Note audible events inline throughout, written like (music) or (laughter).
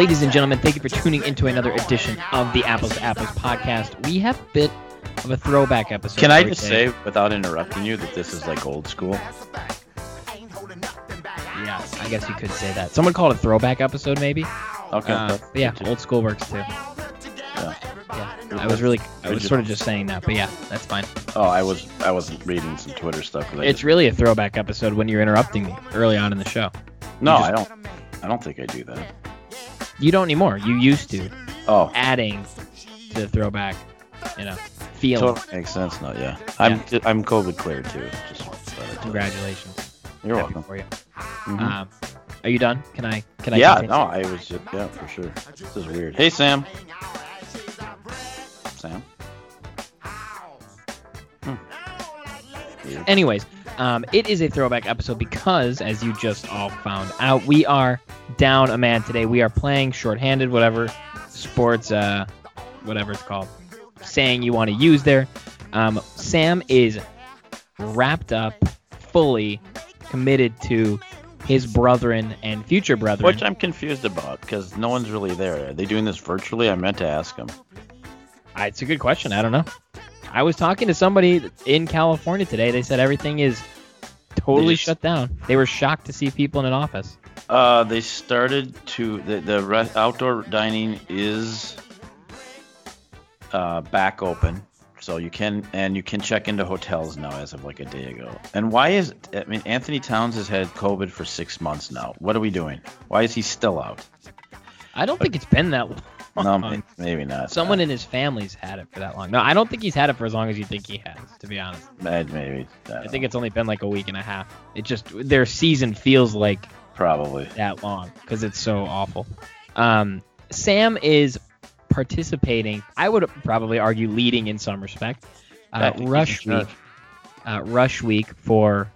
Ladies and gentlemen, thank you for tuning into another edition of the Apples to Apples podcast. We have a bit of a throwback episode. Can I just today. say, without interrupting you, that this is like old school? Yeah, I guess you could say that. Someone called it a throwback episode, maybe. Okay. Uh, yeah, old school works too. Yeah. Yeah, I was really, I was sort of just saying that, but yeah, that's fine. Oh, I was I was reading some Twitter stuff. It's just- really a throwback episode when you're interrupting me early on in the show. no, just- I don't. I don't think I do that. You don't anymore. You used to Oh, adding to the throwback, you know, feeling. totally makes sense now. Yeah, I'm I'm COVID clear too. Just thought I'd tell you. Congratulations. You're Happy welcome. for you. Mhm. Um, are you done? Can I? Can I? yeah, continue? no, I was just yeah for sure. This is weird. Hey Sam. Sam. Anyways, um, it is a throwback episode because, as you just all found out, we are down a man today. We are playing shorthanded, whatever sports, uh, whatever it's called, saying you want to use there. Um, Sam is wrapped up, fully committed to his brethren and future brethren. Which I'm confused about because no one's really there. Are they doing this virtually? I meant to ask him. Uh, It's a good question. I don't know. I was talking to somebody in California today. They said everything is totally shut down. They were shocked to see people in an office. Uh, they started to the the re- outdoor dining is uh, back open, so you can and you can check into hotels now as of like a day ago. And why is I mean Anthony Towns has had COVID for six months now. What are we doing? Why is he still out? I don't think it's been that long. No, maybe not. Someone in his family's had it for that long. No, I don't think he's had it for as long as you think he has, to be honest. Maybe. I think it's only been like a week and a half. It just their season feels like probably. that long because it's so awful. Um, Sam is participating. I would probably argue leading in some respect. Uh, rush week, uh, rush week for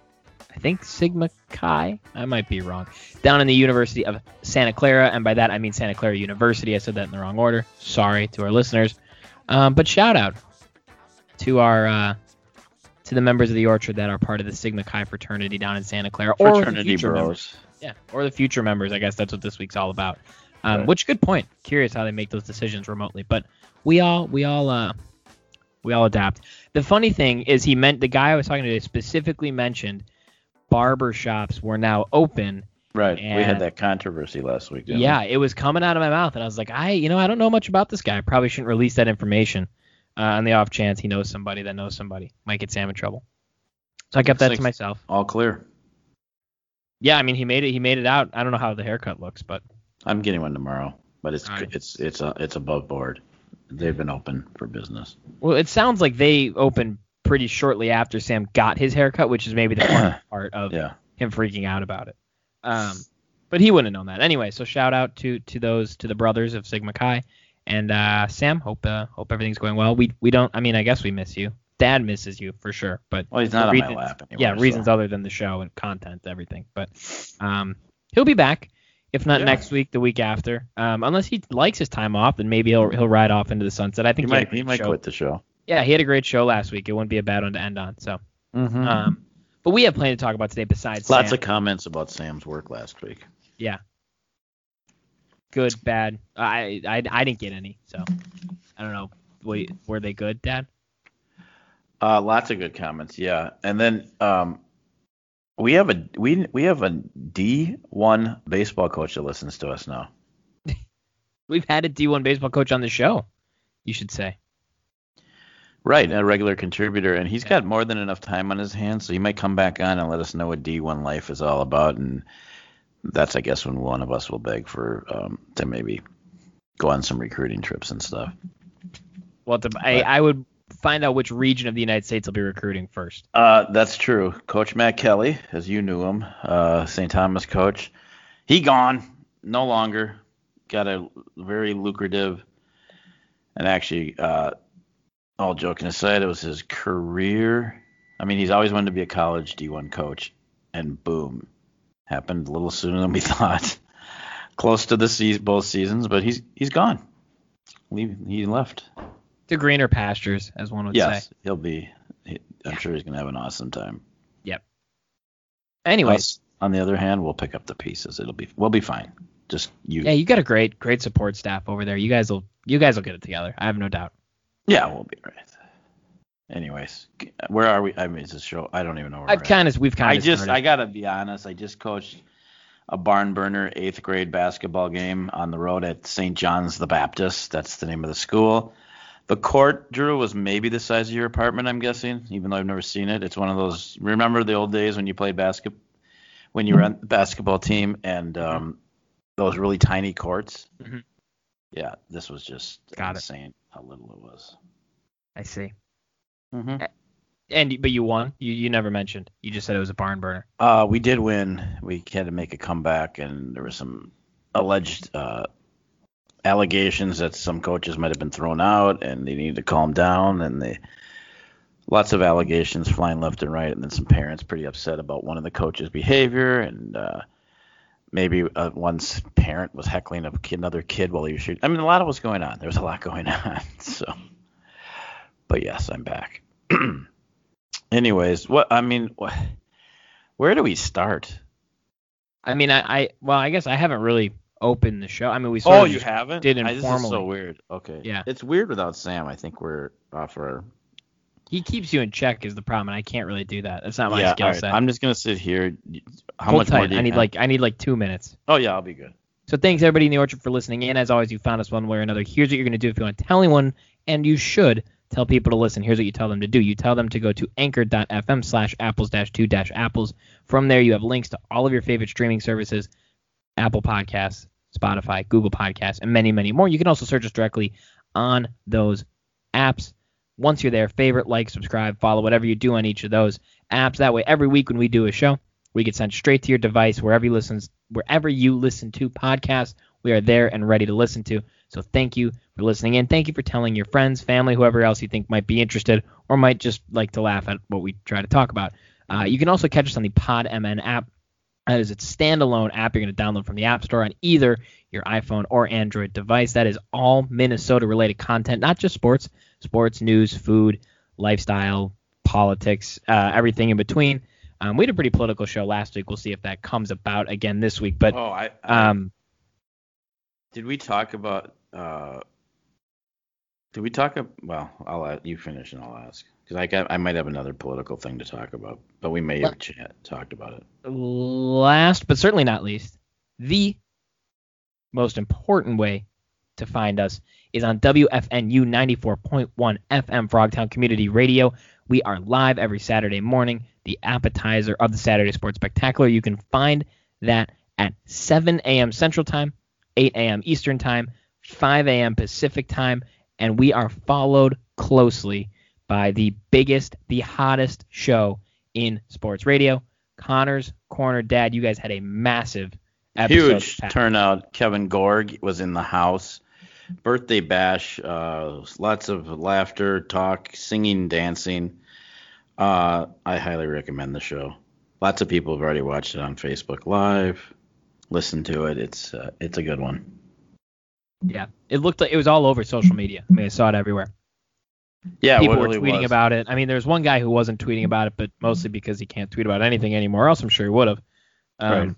I think Sigma Chi. I might be wrong. Down in the University of Santa Clara, and by that I mean Santa Clara University. I said that in the wrong order. Sorry to our listeners. Um, but shout out to our uh, to the members of the Orchard that are part of the Sigma Chi fraternity down in Santa Clara, or Fraternity future members. Yeah, or the future members. I guess that's what this week's all about. Um, Right. Which good point. Curious how they make those decisions remotely, but we all we all uh we all adapt. The funny thing is he meant the guy I was talking to specifically mentioned barber shops were now open. Right. we had that controversy last week. didn't we? Yeah, it was coming out of my mouth, and I was like, I you know I don't know much about this guy. I probably shouldn't release that information uh, on the off chance he knows somebody that knows somebody might get Sam in trouble. So I kept that to like- myself. All clear. Yeah, I mean he made it. He made it out. I don't know how the haircut looks, but I'm getting one tomorrow, but it's right. it's it's uh, it's above board. They've been open for business. Well, it sounds like they opened pretty shortly after Sam got his haircut, which is maybe the fun (clears throat) part of Yeah. him freaking out about it. Um, but he wouldn't have known that anyway. So shout out to to those to the brothers of Sigma Chi and uh, Sam. Hope uh, hope everything's going well. We we don't. I mean, I guess we miss you. Dad misses you for sure, but Well, he's not on my reasons- lap anymore. yeah, so- reasons other than the show and content, everything. But um, he'll be back. If not Yeah. next week, the week after. Um, unless he likes his time off, then maybe he'll he'll ride off into the sunset. I think had a might he might show. quit the show. Yeah, he had a great show last week. It wouldn't be a bad one to end on. So, Mm-hmm. um, but we have plenty to talk about today besides Lots Sam. of comments about Sam's work last week. Yeah, good, bad. I, I I didn't get any, so I don't know. Wait, were they good, Dad? Uh, lots of good comments. Yeah, and then um, we have a we we have a D one baseball coach that listens to us now. (laughs) We've had a D1 baseball coach on the show. You should say. Right, a regular contributor, and he's got more than enough time on his hands, so he might come back on and let us know what D1 life is all about, and that's, I guess, when one of us will beg for um, to maybe go on some recruiting trips and stuff. Well, to, I I would find out which region of the United States will be recruiting first. Uh, that's true. Coach Matt Kelly, as you knew him, uh, St. Thomas coach, he gone, no longer. Got a very lucrative, and actually, uh, all joking aside, it was his career. I mean, he's always wanted to be a college D1 coach, and boom, happened a little sooner than we (laughs) thought. Close to the season, both seasons, but he's he's gone. Leave, he left. To greener pastures, as one would Yes, say. he'll be. he- I'm Yeah. sure he's gonna have an awesome time. Yep. Anyways, Us- on the other hand, we'll pick up the pieces. It'll be we'll be fine. Just you. Yeah, you got a great great support staff over there. You guys will you guys will get it together. I have no doubt. Yeah, we'll be right. Anyways, where are we? I mean, it's a show. I don't even know where I've kind of we've kind of. I just started. I gotta be honest. I just coached a barn burner eighth grade basketball game on the road at St. John's the Baptist. That's the name of the school. The court, Drew, was maybe the size of your apartment. I'm guessing, even though I've never seen it. It's one of those. Remember the old days when you played basketball, when you were on the basketball team, and um, those really tiny courts. Mhm. Yeah, this was just Got it. Insane how little it was. I see. Mm-hmm. And but you won. You you never mentioned. You just said it was a barn burner. Uh, we did win. We had to make a comeback, and there were some alleged uh, allegations that some coaches might have been thrown out, and they needed to calm down. And they lots of allegations flying left and right, and then some parents pretty upset about one of the coaches' behavior, and uh, maybe uh, one's parent was heckling a kid, another kid while he was shooting. I mean, a lot of was going on. There was a lot going (laughs) on. So, but yes, I'm back. (clears throat) Anyways, what I mean, what, where do we start? I mean, I, I well, I guess I haven't really opened the show. I mean, we sort Oh, of you haven't? did I- This is so weird. Okay. Yeah. It's weird without Sam. I think we're off our. He keeps you in check is the problem, and I can't really do that. That's not my yeah. skill right, set. I'm just gonna sit here. How Hold much more do you I need have? like I need like two minutes. Oh yeah, I'll be good. So thanks everybody in the orchard for listening in. As always, you found us one way or another. Here's what you're gonna do if you want to tell anyone, and you should tell people to listen. Here's what you tell them to do. You tell them to go to anchor.fm slash apples dash two dash apples. From there, you have links to all of your favorite streaming services, Apple Podcasts, Spotify, Google Podcasts, and many, many more. You can also search us directly on those apps. Once you're there, favorite, like, subscribe, follow, whatever you do on each of those apps. That way, every week when we do a show, we get sent straight to your device wherever you listen, wherever you listen to podcasts. We are there and ready to listen to. So thank you for listening in. Thank you for telling your friends, family, whoever else you think might be interested or might just like to laugh at what we try to talk about. Uh, you can also catch us on the Pod MN app. That is a standalone app you're going to download from the App Store on either your iPhone or Android device. That is all Minnesota related content, not just sports, sports, news, food, lifestyle, politics, uh, everything in between. Um, we had a pretty political show last week. We'll see if that comes about again this week. But oh, I, I um, did we talk about? uh Did we talk? ab- Well, I'll let you finish and I'll ask because I got I might have another political thing to talk about, but we may have chat, talked about it. last but certainly not least, the most important way to find us is on WFNU 94.1 FM Frogtown Community Radio. We are live every Saturday morning, the appetizer of the Saturday Sports Spectacular. You can find that at 7 a.m. Central Time, 8 a.m. Eastern Time, 5 a.m. Pacific Time, and we are followed closely by the biggest, the hottest show in sports radio. Connor's Corner Dad, you guys had a massive episode. Huge turnout. Kevin Gorg was in the house. Birthday bash. Uh, lots of laughter, talk, singing, dancing. Uh, I highly recommend the show. Lots of people have already watched it on Facebook Live. Listen to it. It's uh, it's a good one. Yeah, it looked like it was all over social media. I mean, I saw it everywhere. Yeah, People were tweeting was. about it. I mean, there's one guy who wasn't tweeting about it, but mostly because he can't tweet about anything anymore. Else, I'm sure he would have. Um, Right.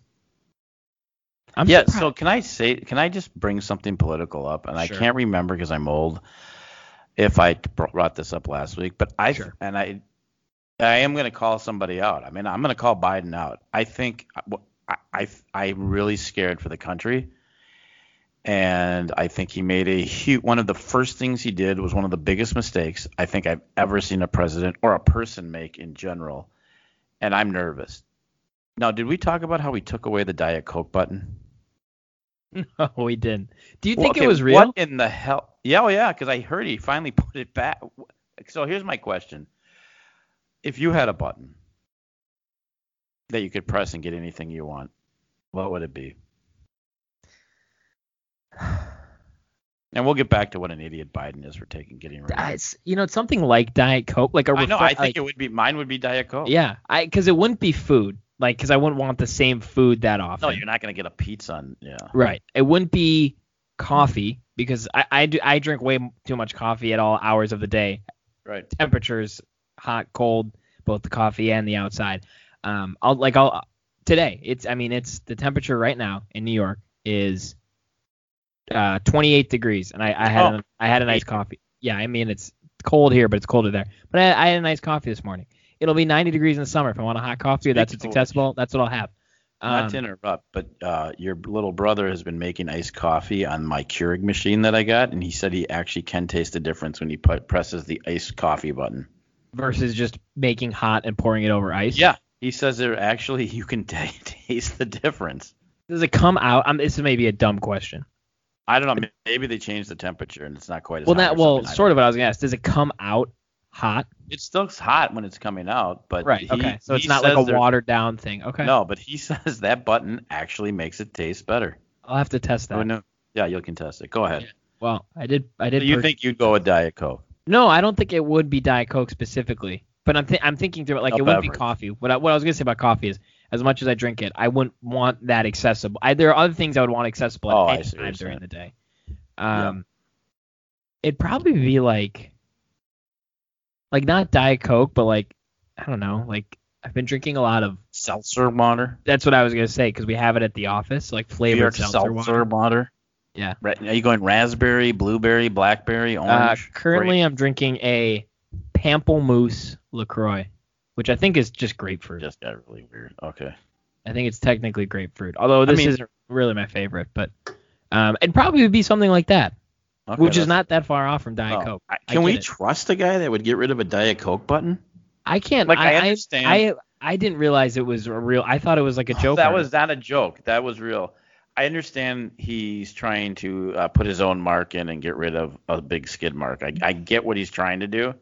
I'm yeah. surprised- So can I say? Can I just bring something political up? And I can't remember because I'm old. If I brought this up last week, but I Sure. and I, I am going to call somebody out. I mean, I'm going to call Biden out. I think I, I I'm really scared for the country, and I think he made a huge. One of the first things he did was one of the biggest mistakes I think I've ever seen a president or a person make in general, and I'm nervous. Now, did we talk about how he took away the Diet Coke button? (laughs) no, we didn't. Do you Well, think okay, it was real? What in the hell? Yeah, oh yeah, because I heard he finally (laughs) put it back. So here's my question: If you had a button that you could press and get anything you want, what would it be? (sighs) And we'll get back to what an idiot Biden is for taking getting rid of. It's you know it's something like Diet Coke, like a I know. I think like- it would be mine. Would be Diet Coke. yeah, I because it wouldn't be food, like because I wouldn't want the same food that often. No, you're not gonna get a pizza. On, yeah. Right. It wouldn't be coffee because I I, do, I drink way too much coffee at all hours of the day. Right. Temperatures, hot, cold, both the coffee and the outside. Um, I'll like I'll today. It's I mean it's the temperature right now in New York is uh 28 degrees, and I, I had Oh. a, I had a nice coffee. Yeah, I mean it's cold here, but it's colder there. But I, I had a nice coffee this morning. It'll be 90 degrees in the summer. If I want a hot coffee, that's what's accessible. That's what I'll have. Not Um, to interrupt, but uh, your little brother has been making iced coffee on my Keurig machine that I got, and he said he actually can taste the difference when he put, presses the iced coffee button. versus just making hot and pouring it over ice. Yeah, he says there actually (laughs) you can t- (laughs) taste the difference. Does it come out? Um, this may be a dumb question. I don't know. Maybe they changed the temperature and it's not quite as Well, hot. that well, sort of what I was gonna ask. Does it come out hot? It still hot when it's coming out, but Right. he- okay. So it's not like a watered down thing. Okay. No, but he (laughs) says that button actually makes it taste better. I'll have to test Oh that. no. Yeah, you can test it. Go ahead. Well, I did. I did. you pur- think you'd go with Diet Coke? No, I don't think it would be Diet Coke specifically. But I'm th- I'm thinking through it like it wouldn't be coffee. What I, what I was gonna say about coffee is, as much as I drink it, I wouldn't want that accessible. I, there are other things I would want accessible Oh, at any time during the day. Um, it'd probably be like, like not Diet Coke, but like I don't know, like I've been drinking a lot of. Seltzer water. That's what I was gonna say because we have it at the office, like flavored seltzer, seltzer water. water. Yeah. Ra- Are you going raspberry, blueberry, blackberry, Uh, orange? currently, I'm drinking a Pamplemousse Lacroix, which I think is just grapefruit. Just got really weird. Okay. I think it's technically grapefruit, although this mean- isn't really my favorite. But um, it probably would be something like that, Okay, which is not that far off from Diet oh. Coke. I- I Can we it. trust a guy that would get rid of a Diet Coke button? I can't. Like, I I, understand- I, I didn't realize it was a real. I thought it was like a joke. That was not a joke. That was real. I understand he's trying to uh, put his own mark in and get rid of a big skid mark. I, I get what he's trying to do,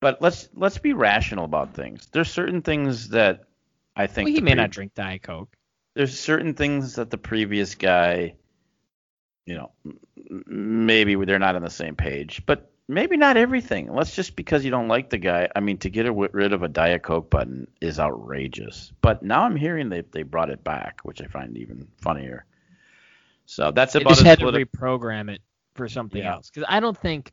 but let's let's be rational about things. There's certain things that I think Well, he may pre- not drink Diet Coke. there's certain things that the previous guy, you know, maybe they're not on the same page, but maybe not everything. Let's just because you don't like the guy. I mean, to get a- rid of a Diet Coke button is outrageous. But now I'm hearing they they brought it back, which I find even funnier. So that's They about just as had to reprogram it for something Yeah. else because I don't think.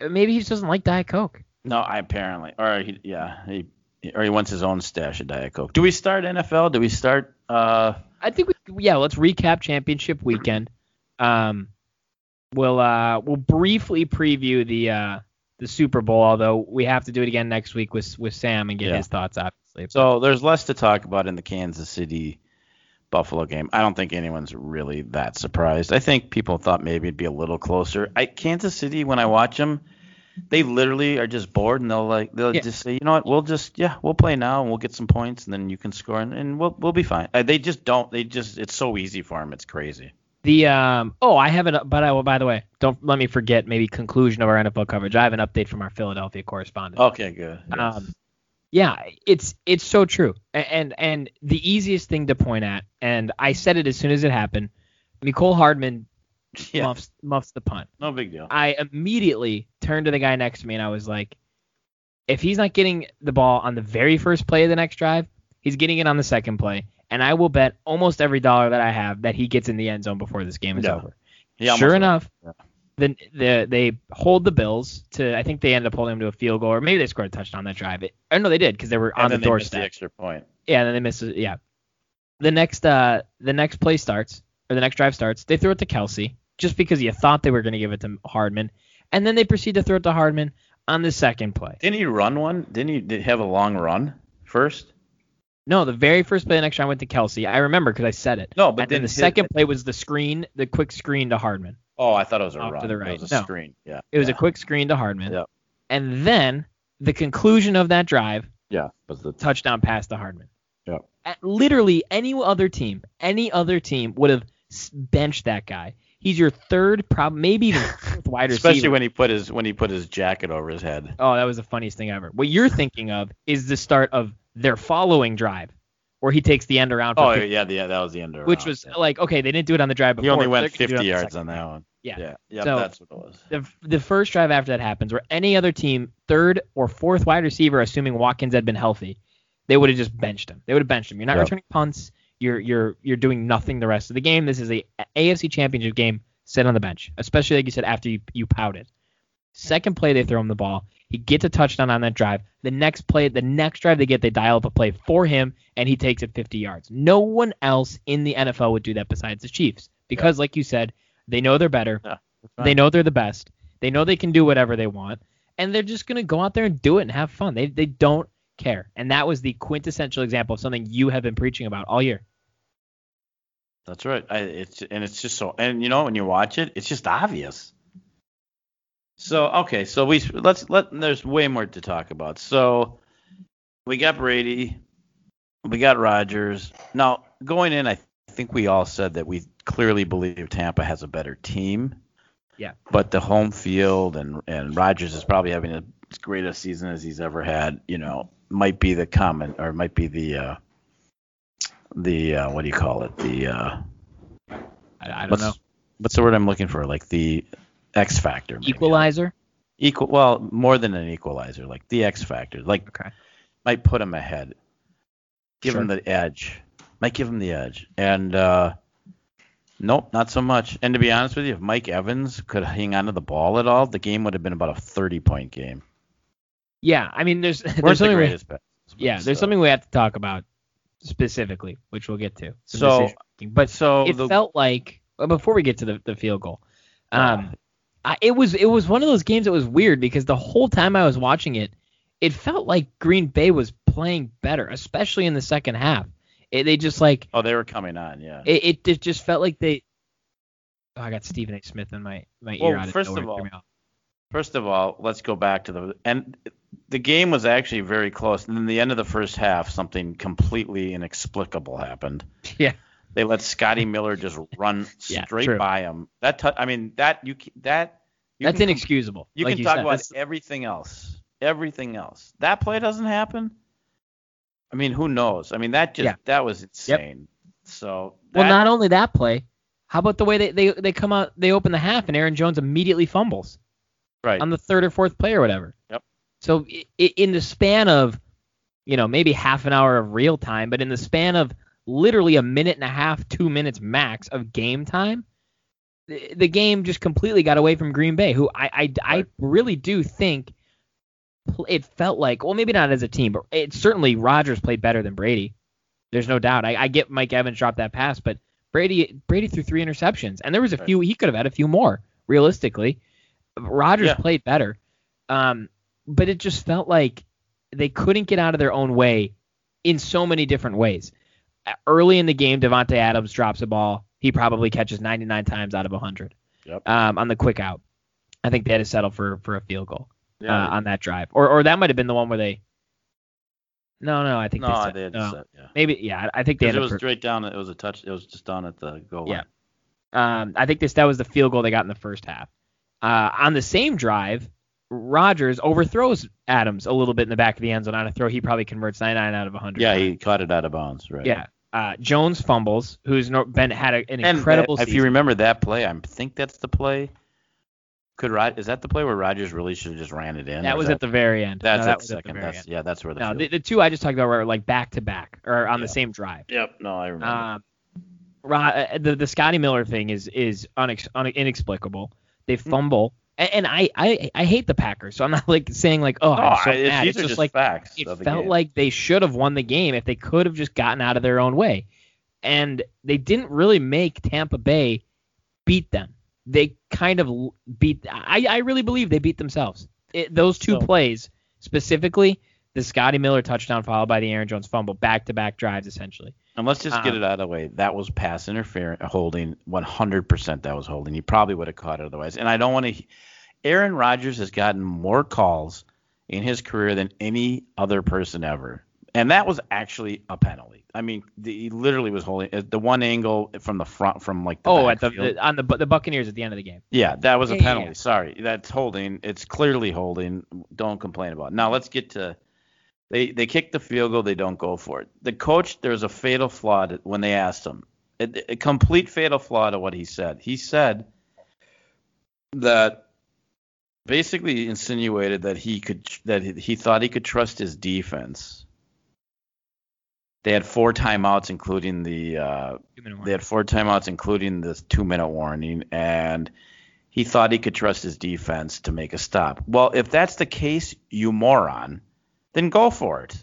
Maybe he just doesn't like Diet Coke. No, I apparently, or he, yeah, he, or he wants his own stash of Diet Coke. Do we start NFL? Do we start? Uh, I think we yeah, let's recap championship weekend. Um we'll uh we'll briefly preview the uh the Super Bowl, although we have to do it again next week with with Sam and get Yeah. his thoughts obviously. So there's less to talk about in the Kansas City Buffalo game. I don't think anyone's really that surprised. I think people thought maybe it'd be a little closer. I Kansas City when I watch them, they literally are just bored and they'll like they'll Yeah. just say, you know what, we'll just yeah we'll play now and we'll get some points and then you can score and, and we'll we'll be fine. Uh, they just don't. They just it's so easy for them. It's crazy. The um oh I have it but I well by the way don't let me forget maybe conclusion of our NFL coverage. I have an update from our Philadelphia correspondent. Okay, good. Yes. Um, yeah, it's it's so true, and and the easiest thing to point at, and I said it as soon as it happened. Mecole Hardman (laughs) yeah, muffs muffs the punt. no big deal. I immediately turned to the guy next to me and I was like, if he's not getting the ball on the very first play of the next drive, he's getting it on the second play, and I will bet almost every dollar that I have that he gets in the end zone before this game is Yeah. over. Almost sure enough, Yeah. Then the they hold the Bills to I think they ended up holding them to a field goal or maybe they scored a touchdown that drive. It, or no, they did because they were and on the then they missed doorstep. the extra point. Yeah, and then they missed it. Yeah. The next uh the next play starts or the next drive starts. They throw it to Kelce just because you thought they were going to give it to Hardman, and then they proceed to throw it to Hardman on the second play. Didn't he run one? Didn't he did have a long run first? No, the very first play the next drive went to Kelce. I remember because I said it. No, but and then then the his- second play was the screen, the quick screen to Hardman. Oh, I thought it was a Off to run. the It right. was a No. screen. Yeah. It was yeah. a quick screen to Hardman. Yeah. And then the conclusion of that drive, Yeah. Was the touchdown pass to Hardman. Yeah. At literally any other team, any other team would have benched that guy. He's your third, prob maybe even fourth (laughs) wide receiver. especially when he put his when he put his jacket over his head. Oh, that was the funniest thing ever. What you're thinking of is the start of their following drive, where he takes the end around for Oh 50, yeah, yeah, that was the end around. which was like, okay, they didn't do it on the drive before. he only went they're gonna do it 50 the yards on that one. Yeah. Yeah. Yeah. So- that's what it was. The, the first drive after that happens, where any other team, third or fourth wide receiver, assuming Watkins had been healthy, they would have just benched him. They would have benched him. You're not Yep. returning punts. You're you're you're doing nothing the rest of the game. This is a AFC Championship game. Sit on the bench, especially like you said after you you pouted. Second play, they throw him the ball. He gets a touchdown on that drive. The next play, the next drive they get, they dial up a play for him, and he takes it 50 yards. No one else in the NFL would do that besides the Chiefs because, like you said, they know they're better. Yeah, They know they're the best. They know they can do whatever they want, and they're just gonna go out there and do it and have fun. They they don't care, and that was the quintessential example of something you have been preaching about all year. That's right. I, it's and it's just so and you know when you watch it, it's just obvious. So okay, so we let's let there's way more to talk about. So we got Brady, we got Rodgers. Now going in, I think we all said that we clearly believe Tampa has a better team. Yeah. But the home field and and Rodgers is probably having as great a season as he's ever had. You know, might be the common or might be the uh, the uh, what do you call it? The uh, I, I don't what's, know. What's the word I'm looking for? Like the X factor. maybe. Equalizer. Equal. Well, more than an equalizer. Like the X factor. Like Okay. might put him ahead. Give him the edge. Might give him the edge. And uh, nope, not so much. And to be honest with you, if Mike Evans could hang on to the ball at all, the game would have been about a 30 point game. Yeah, I mean, there's there's the something we, but yeah, there's still. something we have to talk about specifically, which we'll get to. So- but So it the, felt like well, before we get to the, the field goal, um, Uh. I, it was it was one of those games that was weird because the whole time I was watching it, it felt like Green Bay was playing better, especially in the second half. It, they just like oh, they were coming on, yeah. it, it, it just felt like they. Oh, I got Stephen A. Smith in my my Well, ear. of first of all- First of all, let's go back to the and the game was actually very close. And in the end of the first half, something completely inexplicable happened. (laughs) Yeah. They let Scotty Miller just run (laughs) Yeah, straight true. by him. That tou- I mean that you that you That's can inexcusable. You like can you talk said. about That's- everything else. Everything else. That play doesn't happen. I mean, who knows? I mean, that just Yeah. that was insane. So Well, not only that play, how about the way they, they, they come out, they open the half, and Aaron Jones immediately fumbles right. on the third or fourth play or whatever. Yep. So in the span of, you know, maybe half an hour of real time, but in the span of literally a minute and a half, two minutes max of game time, the, game just completely got away from Green Bay, who I I, I really do think it felt like, well, maybe not as a team, but it certainly Rodgers played better than Brady. There's no doubt. I, I get Mike Evans dropped that pass, but Brady Brady threw three interceptions, and there was a few he could have had a few more realistically. Rodgers Yeah. played better, um, but it just felt like they couldn't get out of their own way in so many different ways. Early in the game, Davante Adams drops a ball. He probably catches 99 times out of 100 Yep. um, on the quick out. I think they had to settle for for a field goal Yeah, uh, on that drive, or or that might have been the one where they. No, no, I think no, they, set, they had no. set, yeah. maybe yeah, I think they ended it was straight down. It was a touch. It was just down at the goal Yeah. line. Um, I think this that was the field goal they got in the first half. Uh, on the same drive, Rodgers overthrows Adams a little bit in the back of the end zone on a throw he probably converts 99 out of 100. Yeah, he caught it out of bounds. Right. yeah. Uh, Jones fumbles, who's no, been had a, an And incredible that- if you remember that play, I think that's the play. Could Rod is that the play where Rodgers really should have just ran it in? that was is at the very end. That's no, that at was the at the second. very That's end. yeah, that's where the. No, the, the two I just talked about were like back to back or on the same drive. Yep. No, I remember. Um, Ro- uh, the the Scotty Miller thing is is unex- un- inexplicable. They Hmm. fumble, and, and I, I I hate the Packers, so I'm not like saying like oh no, I'm so I- mad. these It's are just just like facts. it of the felt game. like they should have won the game if they could have just gotten out of their own way, and they didn't really make Tampa Bay beat them. They kind of beat. I I really believe they beat themselves. It, those two So- plays specifically, the Scotty Miller touchdown followed by the Aaron Jones fumble, back to back drives essentially. And let's just get Um, it out of the way. That was pass interference, holding. 100% that was holding. He probably would have caught it otherwise. And I don't want to. Aaron Rodgers has gotten more calls in his career than any other person ever. And that was actually a penalty. I mean, the, he literally was holding uh, the one angle from the front, from like the Oh, at the, the on the the Buccaneers at the end of the game. Yeah, that was a Yeah, yeah, penalty. yeah. Sorry, that's holding. It's clearly holding. Don't complain about. It. Now let's get to. They they kick the field goal. They don't go for it. The coach, there's a fatal flaw to, when they asked him. A, a complete fatal flaw to what he said. He said that basically insinuated that he could that he, thought he could trust his defense. They had four timeouts, including the uh, they had four timeouts, including this two minute warning, and he thought he could trust his defense to make a stop. Well, if that's the case, you moron, then go for it.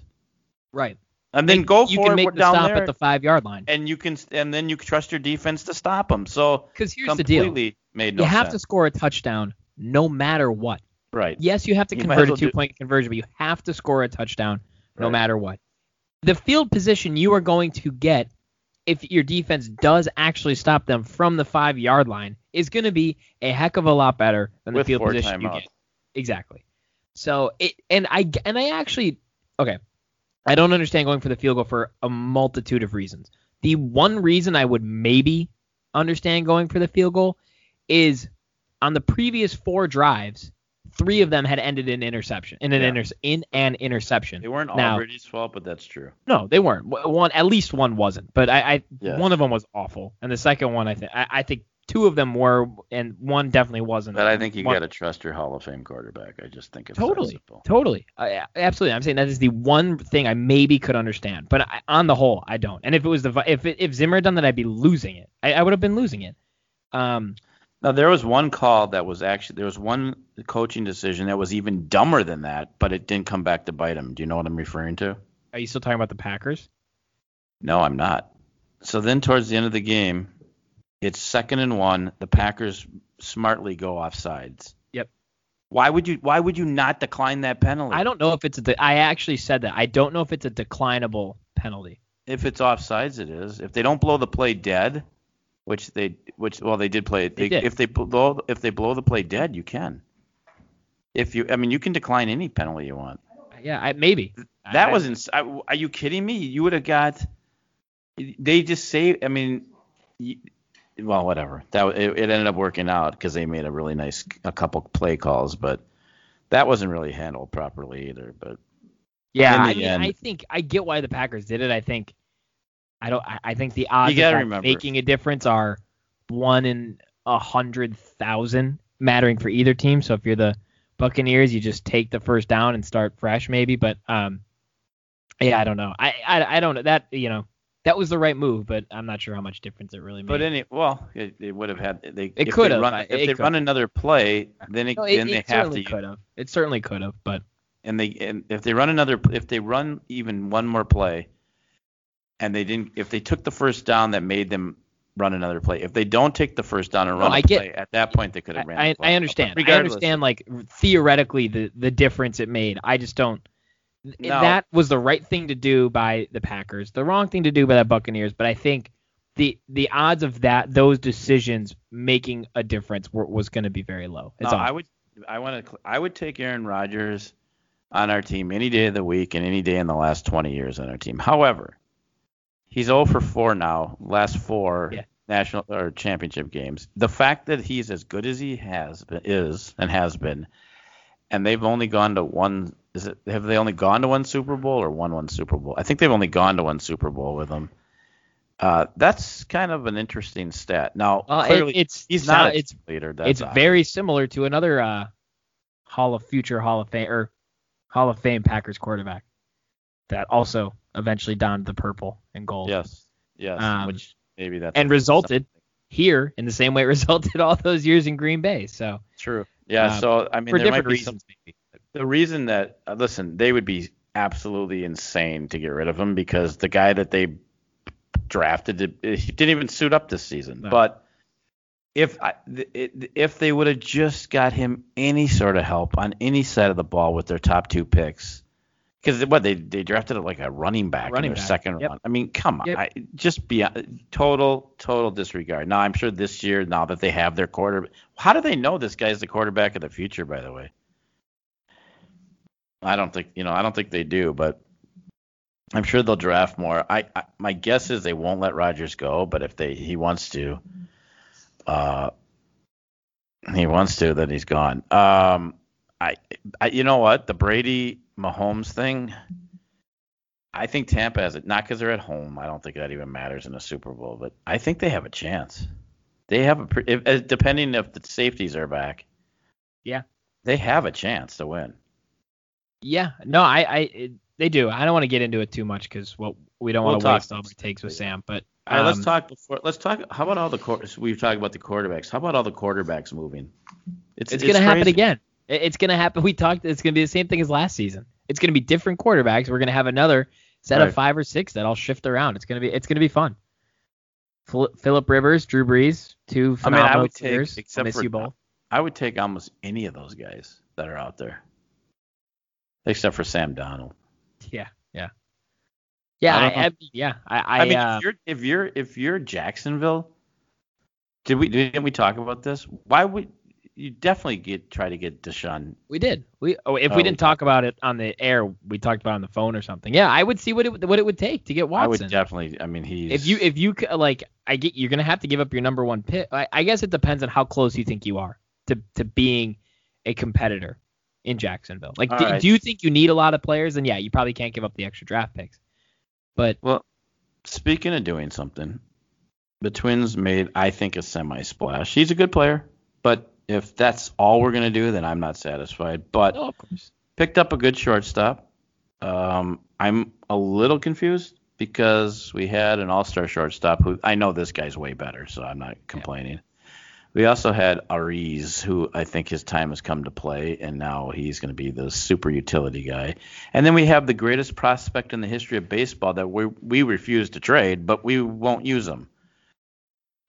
Right. And then Make- go you for can it make the down stop there, at the five yard line. and you can, and then you can trust your defense to stop them. So Because here's the deal: made no you have sense. to score a touchdown no matter what. right. Yes, you have to You convert a well do- two point conversion, but you have to score a touchdown no Right. matter what. The field position you are going to get if your defense does actually stop them from the five yard line is going to be a heck of a lot better than the field position you get. Exactly. So it and I and I actually okay. I don't understand going for the field goal for a multitude of reasons. The one reason I would maybe understand going for the field goal is on the previous four drives, three of them had ended in interception in an Yeah. inter- in an interception. They weren't all Now- Brady's fault, but that's true. No, they weren't. One, at least one wasn't. But I, I Yeah. one of them was awful, and the second one, I think, I, I think two of them were, and one definitely wasn't. But I think you got to trust your Hall of Fame quarterback. I just think it's Totally, simple. totally, uh, absolutely. I'm saying that is the one thing I maybe could understand, but I, on the whole, I don't. And if it was the if it, if Zimmer had done that, I'd be losing it. I, I would have been losing it. Um, Now there was one call that was actually there was one coaching decision that was even dumber than that, but it didn't come back to bite him. Do you know what I'm referring to? are you still talking about the Packers? No, I'm not. So then towards the end of the game, it's second and one. The Packers smartly go off sides. Yep. Why would you why would you not decline that penalty? I don't know if it's a. De- I actually said that. I don't know if it's a declinable penalty. if it's offsides it is. If they don't blow the play dead, which they which well they did play it. They did. If they blow if they blow the play dead, you can. If you I mean you can decline any penalty you want. Yeah, I, maybe. That I- was ins- I, are you kidding me? You would have got they just saved I mean well whatever. That it, it ended up working out because they made a really nice a couple play calls, but that wasn't really handled properly either, but Yeah, I mean, end- I think I get why the Packers did it. I think I don't. I, I think the odds of gotta that remember- making a difference are one in a hundred thousand, mattering for either team. So if you're the Buccaneers, you just take the first down and start fresh, maybe. But um, yeah, I don't know. I I, I don't know that you know that was the right move, but I'm not sure how much difference it really made. But any well, it, it would have had they. It could they have, run if they run another play, then it, No, it, then they have certainly to. could have. It certainly could have, but And they and if they run another if they run even one more play, and they didn't if they took the first down that made them run another play. If they don't take the first down and No, run a I get- play, at that point they could have ran. I, ball. I understand. I understand like theoretically the the difference it made. I just don't. No. That was the right thing to do by the Packers. The wrong thing to do by the Buccaneers. But I think the the odds of that those decisions making a difference were, was going to be very low. No, all. I would I want to I would take Aaron Rodgers on our team any day of the week and any day in the last 20 years on our team. However, he's 0 for 4 now, last four Yeah. national or championship games. The fact that he's as good as he has been, is and has been, and they've only gone to one. Is it have they only gone to one Super Bowl or won one Super Bowl? I think they've only gone to one Super Bowl with him. Uh, that's kind of an interesting stat. Now, Well, it- it's he's not it's leader. That's it's obvious. very similar to another uh, Hall of Future Hall of Fame or Hall of Fame Packers quarterback that also eventually donned the purple and gold. Yes. Yes. Um, which maybe that's and resulted here in the same way it (laughs) resulted all those years in Green Bay. So true. Yeah. um, so I mean, for there might different be reasons, maybe. The reason that uh, listen, they would be absolutely insane to get rid of him because the guy that they drafted did- he didn't even suit up this season. No. But if I, if they would have just got him any sort of help on any side of the ball with their top two picks. Because what they they drafted like a running back Running in their back, second yep. round. I mean, come on, Yep. I, just be total total disregard. Now I'm sure this year, now that they have their quarter, how do they know this guy's the quarterback of the future? By the way, I don't think you know. I don't think they do, but I'm sure they'll draft more. I, I my guess is they won't let Rodgers go, but if they he wants to, uh, he wants to, then he's gone. Um, I, I you know what the Brady Mahomes thing. I think Tampa has it not because they're at home. I don't think that even matters in a Super Bowl, but I think they have a chance. They have a if, uh, depending if the safeties are back. Yeah. they have a chance to win. Yeah, no, I, I, it, they do. I don't want to get into it too much because well, we don't We'll want to waste all our takes with. Sam. But All right, let's Um, talk before. Let's talk. How about all the quar- we've talked about the quarterbacks. How about all the quarterbacks moving? It's, gonna happen again. It's gonna happen. We talked. It's gonna be the same thing as last season. It's gonna be different quarterbacks. We're gonna have another set Right. of five or six that all shift around. It's gonna be. It's gonna be fun. Philip Rivers, Drew Brees, two I mean, I would take careers. I'll except miss for you both. I would take almost any of those guys that are out there, except for Sam Darnold. Yeah, yeah, yeah. I I. I, yeah. I, I, I, mean, uh, if you're if you're if you're Jacksonville, did we didn't we talk about this? Why would you definitely get try to get Deshaun? we did. We oh, if Oh, we we didn't talk about it on the air, we talked about it on the phone or something. Yeah, I would see what it what it would take to get Watson. I would definitely. I mean, he's if you if you c- like I get you're gonna have to give up your number one pick. I, I guess it depends on how close you think you are to to being a competitor in Jacksonville. Like, do, right. do you think you need a lot of players? And yeah, you probably can't give up the extra draft picks. But well, speaking of doing something, the Twins made I think a semi splash. He's a good player, but if that's all we're gonna do, then I'm not satisfied. But oh, of course. picked up a good shortstop. Um, I'm a little confused because we had an all-star shortstop who I know this guy's way better, so I'm not complaining. We also had Arraez, who I think his time has come to play, and now he's going to be the super utility guy. And then we have the greatest prospect in the history of baseball that we we refuse to trade, but we won't use him.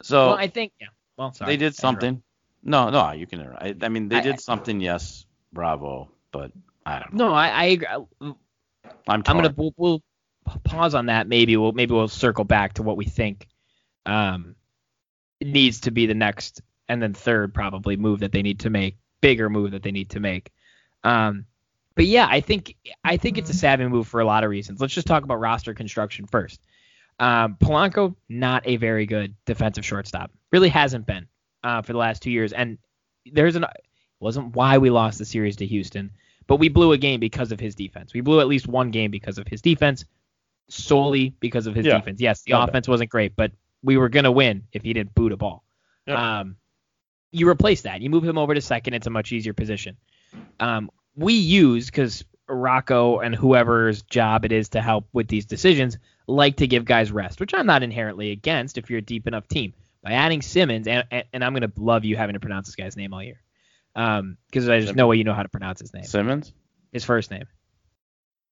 So well, I think yeah. Well, sorry. they did something. No, no, you can. I, I mean, they I- did something. Yes, bravo, but I don't know. No, I, I agree. I'm I'm gonna we'll, we'll pause on that. Maybe we'll maybe we'll circle back to what we think um needs to be the next and then third probably move that they need to make, bigger move that they need to make. Um, but yeah, I think I think it's a savvy move for a lot of reasons. Let's just talk about roster construction first. Um, Polanco not a very good defensive shortstop. Really hasn't been uh, for the last two years. And there's an wasn't why we lost the series to Houston, but we blew a game because of his defense. We blew at least one game because of his defense, solely because of his Yeah. defense. Yes, the No doubt. offense wasn't great, but we were gonna win if he didn't boot a ball. Yeah. Um, you replace that. You move him over to second. It's a much easier position. Um, we use because Rocco and whoever's job it is to help with these decisions like to give guys rest, which I'm not inherently against if you're a deep enough team. By adding Simmons, and, and, and I'm gonna love you having to pronounce this guy's name all year, um, because there's Simmons. no way you know how to pronounce his name. Simmons, His first name.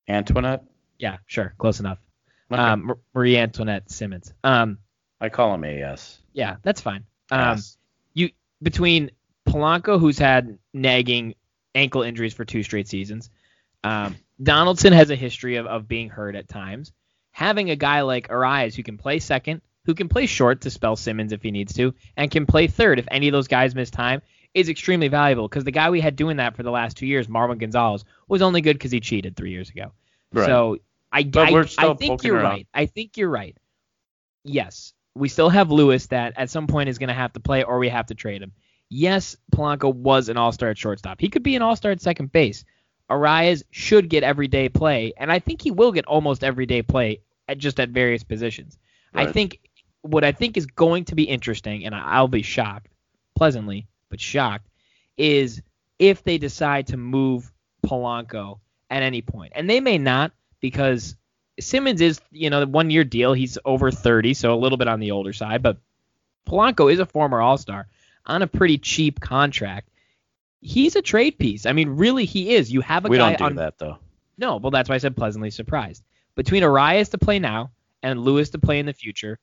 Antoinette. Yeah, sure, close enough. Okay. Um, Marie Antoinette Simmons. Um, I call him AS. yeah, that's fine. Um, Yes. you between Polanco, who's had nagging ankle injuries for two straight seasons, um, Donaldson has a history of, of being hurt at times. Having a guy like Arraez who can play second, who can play short to spell Simmons if he needs to, and can play third if any of those guys miss time, is extremely valuable. Because the guy we had doing that for the last two years, Marwin Gonzalez, was only good because he cheated three years ago. Right. So I, I, I think you're around. right. I think you're right. Yes, we still have Lewis that at some point is going to have to play, or we have to trade him. Yes, Polanco was an all-star at shortstop. He could be an all-star at second base. Arraez should get everyday play, and I think he will get almost everyday play at just at various positions. I think what I think is going to be interesting, and I'll be shocked, pleasantly, but shocked, is if they decide to move Polanco at any point. And they may not because Simmons is, you know, the one year deal. He's over 30, so a little bit on the older side, but Polanco is a former All-Star on a pretty cheap contract. He's a trade piece. I mean, really, he is. You have a we guy don't do on that though. no, well, that's why I said pleasantly surprised. Between Arraez to play now and Lewis to play in the future,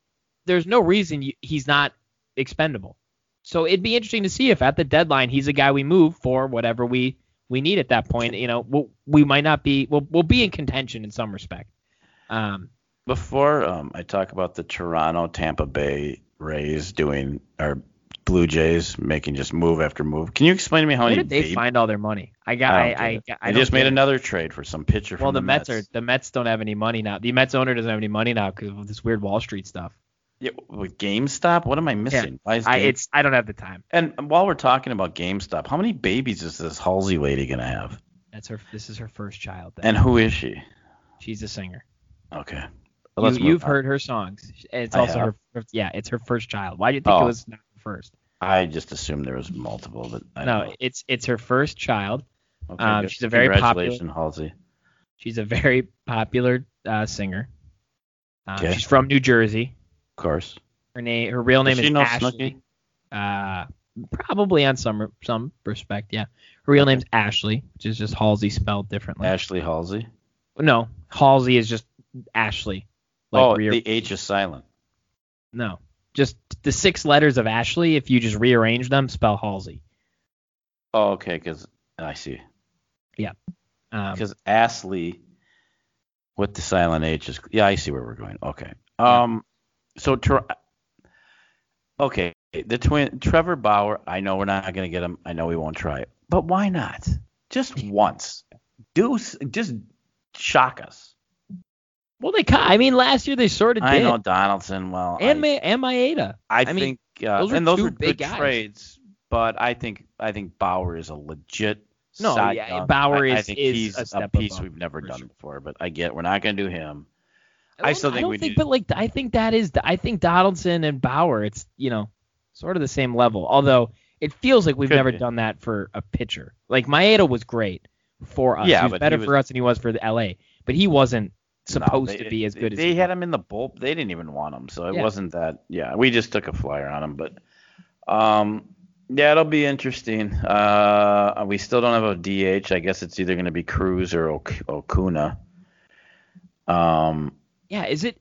there's no reason you, he's not expendable. So it'd be interesting to see if at the deadline he's a guy we move for whatever we we need at that point. You know, we'll, we might not be we'll we'll be in contention in some respect. Um, Before um, I talk about the Toronto Tampa Bay Rays doing or Blue Jays making just move after move, can you explain to me how where many? did they baby- find all their money? I got I I I. I, They just made it. another trade for some pitcher Well, the, the Mets are the Mets don't have any money now. The Mets owner doesn't have any money now because of this weird Wall Street stuff. Yeah, with GameStop. What am I missing? Why is I it's I don't have the time. and while we're talking about GameStop, how many babies is this Halsey lady gonna have? That's her. This is her first child. then. And who is she? She's a singer. Okay. Well, You, you've heard her songs. It's I also have. her. Yeah, it's her first child. Why do you think Oh. it was not her first? I just assumed there was multiple, but I don't No, know. it's it's her first child. Okay, um, she's a very popular- Congratulations, Halsey. She's a very popular uh, singer. Uh, Okay. She's from New Jersey. Of course. Her name, her real name she is know Ashley. Snooki? Uh, probably on some some respect, yeah. Her real name's Ashley, which is just Halsey spelled differently. Ashley Halsey. no, Halsey is just Ashley. Like oh, the H is silent. no, just the six letters of Ashley. If you just rearrange them, spell Halsey. Oh, okay, because I see. Yeah. Um, Because Ashley with the silent H is yeah, I see where we're going. Okay. Um, so Tre- okay, the twin Trevor Bauer. I know we're not gonna get him. I know we won't try it, but why not? Just once, do just shock us. Well, they. I mean, last year they sort of did. I know Donaldson. Well, And I, Ma- and Maeda. I, I mean, think uh, those and those were big good guys. trades, but I think I think Bauer is a legit. No, yeah, Young. Bauer I, I is- think is he's a a, piece above, we've never done sure. before. But I get we're not gonna do him. I don't- still think we think, need- but like I think that is I think Donaldson and Bauer. It's you know sort of the same level. Although it feels like we've Could never be. done that for a pitcher. Like Maeda was great for us. Yeah, he was better he for us than he was for the LA. But he wasn't No, supposed they- to be as good as they had him in the bull. They didn't even want him, so it Yeah. wasn't that. Yeah, we just took a flyer on him, but um, yeah, it'll be interesting. Uh, we still don't have a DH. I guess it's either going to be Cruz or Ok- Ozuna. Um, Yeah, is it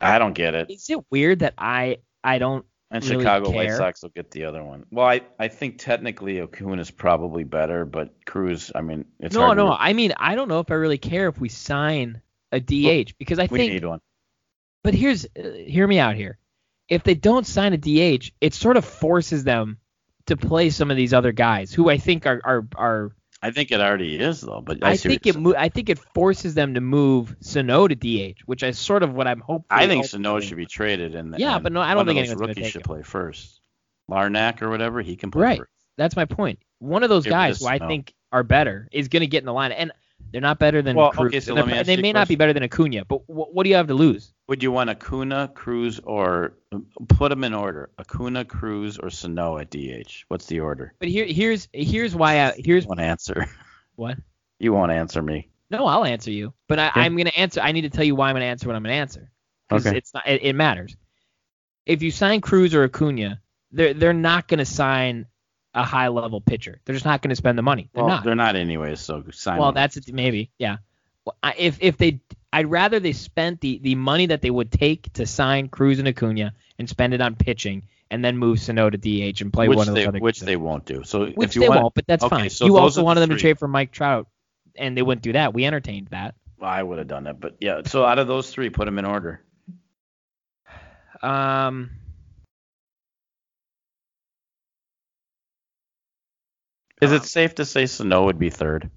I don't get it. is it weird that I I don't And really Chicago White. Sox will get the other one. Well, I, I think technically Ozuna's probably better, but Cruz, I mean, it's no no to, I mean I don't know if I really care if we sign a DH because I we think need one. But here's uh, hear me out here. If they don't sign a DH, it sort of forces them to play some of these other guys who I think are are, are I think it already is though, but I, I, think it mo- I think it forces them to move Sano to DH, which is sort of what I'm hoping. I think Sano should be traded, and Yeah, and but no, I don't think anyone's rookies take should him. play first. Larnach or whatever, he can play Right. first. That's my point. One of those rid guys who I think are better is going to get in the line, and they're not better than Well, Cruz. okay, so let me ask they may not be better than Ozuna, but wh- what do you have to lose? Would you want Ozuna, Cruz, or um, put them in order? Ozuna, Cruz, or Sano at DH? What's the order? But here here's here's why I, here's one answer. (laughs) what. You won't answer me. No, I'll answer you. But I. I'm going to answer. I need to tell you why I'm going to answer what I'm going to answer. Okay. it's not. It, it matters. If you sign Cruz or Ozuna, they're they're not going to sign a high level pitcher. They're just not going to spend the money. They're well, not. they're not anyways, so sign Well, that's it. Maybe. Yeah. Well, I, if if they, I'd rather they spent the the money that they would take to sign Cruz and Ozuna and spend it on pitching and then move Sano to DH and play which one of those they other which guys. they won't do. So Which if you they want, won't, but that's okay, fine. so you also are the wanted them to trade for Mike Trout, and they wouldn't do that. We entertained that. I would have done it, but yeah. So out of those three, put them in order. Um, Is Um, it safe to say Sano would be third?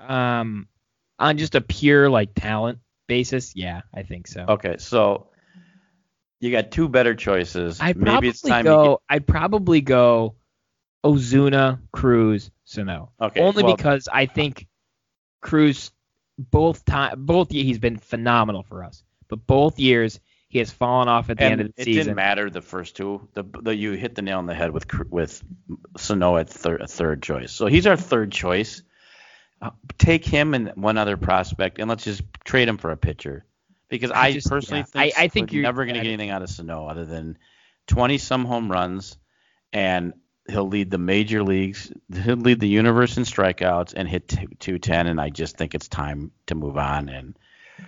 um, on just a pure like talent basis, yeah, I think so. Okay, so you got two better choices. I'd Maybe probably it's time go. I'd probably go Ozuna, Cruz, Sano. Okay, Only well- because I think Cruz both time both he's been phenomenal for us, but both years he has fallen off at the and end of the it season. It didn't matter the first two. The, the you hit the nail on the head with with Sano at third third choice. So he's our third choice. Uh, take him and one other prospect, and let's just trade him for a pitcher. Because I I, just- personally yeah, I- think I think we're you're- never going to get anything out of Sano other than 20 some home runs, and he'll lead the major leagues. He'll lead the universe in strikeouts and hit 210. And I just think it's time to move on, and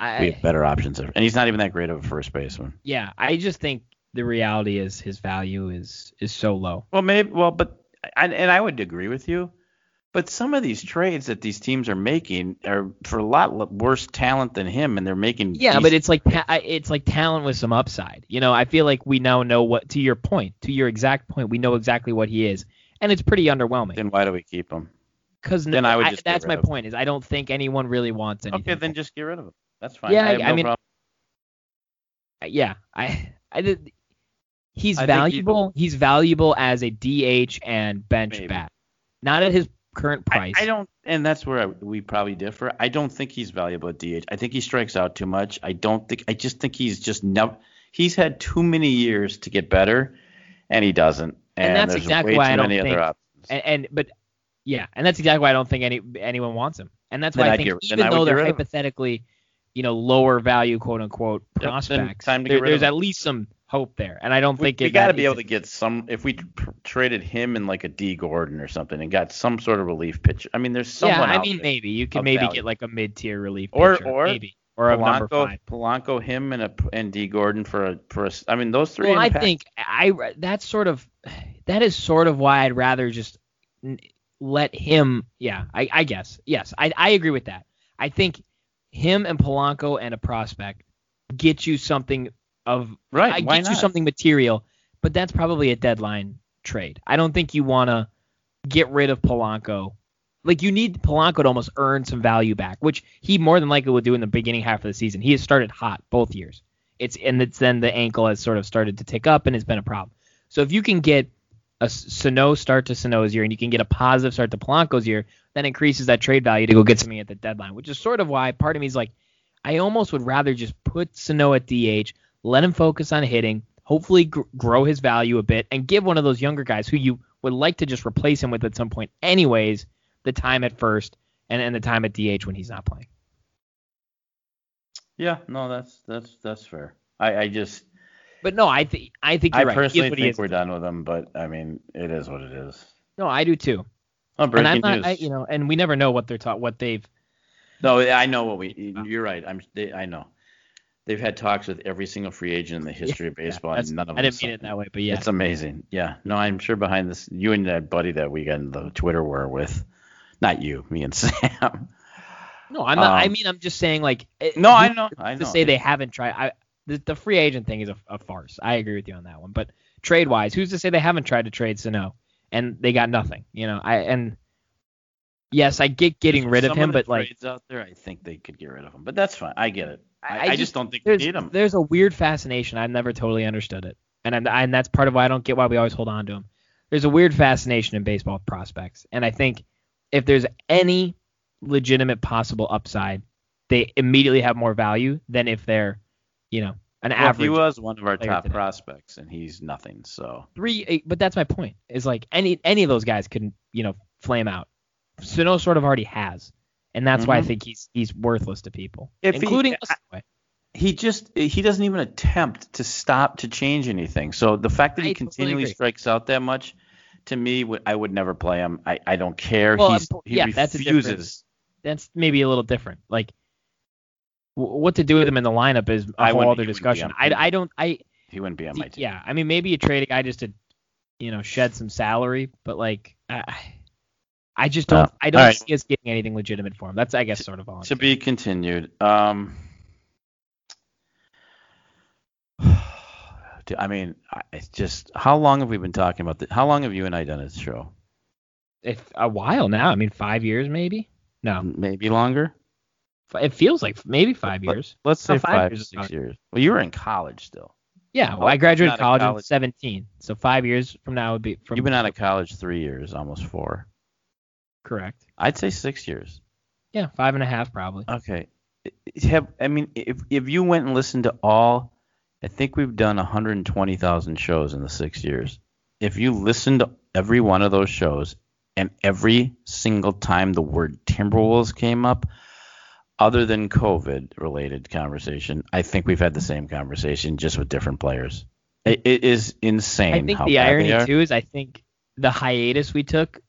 we have better options. And he's not even that great of a first baseman. yeah, I just think the reality is his value is is so low. Well, maybe. Well, but and, and I would agree with you. But some of these trades that these teams are making are for a lot worse talent than him, and they're making. Yeah, but it's like ta- it's like talent with some upside. You know, I feel like we now know what to your point, to your exact point, we know exactly what he is, and it's pretty underwhelming. then why do we keep him? Because then I would just get that's rid my of him. point is I don't think anyone really wants anything. Okay, then just get rid of him. That's fine. Yeah, I, have I no mean, problem. yeah, I I did. He's I valuable. he's valuable as a DH and bench Maybe. bat, not at his current price. I don't, and that's where I, we probably differ. I don't think he's valuable at DH. I think he strikes out too much. I don't think. I just think he's just never. He's had too many years to get better, and he doesn't. And, And that's exactly why I don't think- and, and but yeah, and that's exactly why I don't think any anyone wants him. And that's why I I'd think then even I though they're hypothetically you know, lower value quote unquote Yep, prospects, time to there- get rid there's of at least some hope there. And I don't We, think we got to be able to get some. If we tr- traded him in like a D Gordon or something and got some sort of relief pitcher. I mean, there's Yeah, someone I out mean there. maybe you could of maybe value. get like a mid tier relief Or- pitcher, or maybe or a number Polanco, five. Polanco, him and a and D Gordon for a for a. I mean, those three. Well, I impact- think I that's sort of that is sort of why I'd rather just let him. Yeah, I, I guess yes, I I agree with that. I think him and Polanco and a prospect get you something of right. I why get not? you something material, but that's probably a deadline trade. I don't think you want to get rid of Polanco. Like you need Polanco to almost earn some value back, which he more than likely will do in the beginning half of the season. He has started hot both years. It's and it's then the ankle has sort of started to tick up and it's been a problem. So if you can get a Sano start to Sano's year and you can get a positive start to Polanco's year, that increases that trade value to go get something at the deadline, which is sort of why part of me is like, I almost would rather just put Sano at DH, let him focus on hitting, hopefully gr- grow his value a bit, and give one of those younger guys who you would like to just replace him with at some point, anyways, the time at first and, and the time at DH when he's not playing. Yeah, no, that's that's that's fair. I I just But no, I think I think I right. Personally think we're done with him, but I mean, it is what it is. No, I do too. Oh, And I'm not, news. I, you know, and we never know what they're taught, what they've. No, I know what we. You're right. I'm. They, I know. They've had talks with every single free agent in the history of baseball, and none of them. I didn't mean it that way, but yeah. It's amazing. Yeah. No, I'm sure behind this, you and that buddy that we got in the Twitter war with, not you, me and (laughs) Sam. No, I'm not. I Um, mean, I'm just saying, like. No, I know. I know. To say they haven't tried, I the, the free agent thing is a, a farce. I agree with you on that one. But trade wise, who's to say they haven't tried to trade Sano and they got nothing? You know, I and yes, I get getting rid of him, the but like out there, I think they could get rid of him. But that's fine. I get it. I, I I just- just don't think they there's need him. there's a weird fascination. I've never totally understood it, and I'm, and that's part of why I don't get why we always hold on to him. There's a weird fascination in baseball prospects, and I think if there's any legitimate possible upside, they immediately have more value than if they're, you know, an Well, average he was one of our top today. prospects, and he's nothing. So three. eh, But that's my point. Is like any any of those guys can you know flame out. Sano sort of already has, and that's why I Mhm. think he's he's worthless to people, If he- including I- us. anyway. he just he doesn't even attempt to stop to change anything. So the fact that he I continually agree. strikes out that much, to me, I would never play him. I, I don't care. Well, He's, he yeah, that's refuses. that's maybe a little different. Like what to do with him in the lineup is a I whole other he wouldn't be discussion. on I, I don't I He wouldn't be on my team. yeah I mean maybe you trade a guy just to you know shed some salary, but like I I just don't Oh, I don't all right. see us getting anything legitimate for him. That's I guess sort of all. I'm To be continued. Um, (sighs) I mean, I- it's just how long have we been talking about this? How long have you and I done this show? if a while now. I mean five years maybe. No, Maybe longer. It feels like maybe five years. Let's No, say five five, years six years. Well, you were in college still. Yeah, oh, well, Oh, I graduated a college, in 17, so five years from now would be from. You've been out of (laughs) college three years, almost four. correct. I'd say six years. Yeah, five and a half probably. Okay. Have I mean, if if you went and listened to all, I think we've done 120,000 shows in the six years. If you listened to every one of those shows, and every single time the word Timberwolves came up, other than COVID related conversation, I think we've had the same conversation just with different players. It, it is insane. I think the irony too is I think the hiatus we took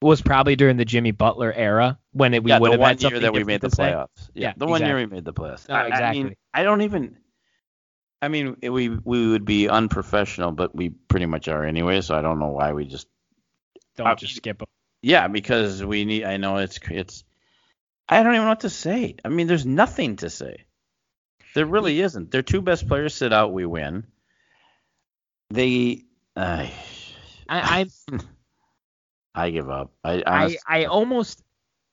was probably during the Jimmy Butler era when it, we yeah, would the have one had year something that we made the playoffs. Yeah, Yeah, the one year we made the playoffs. No, I, I exactly. mean, I don't even. I mean, we we would be unprofessional, but we pretty much are anyway. So I don't know why we just. Don't Uh, just skip them. Yeah, because we need. I know it's it's. I don't even know what to say. I mean, there's nothing to say. There really isn't. Their two best players sit out, we win. They. I I I (laughs) give up. I I, honestly, I, I almost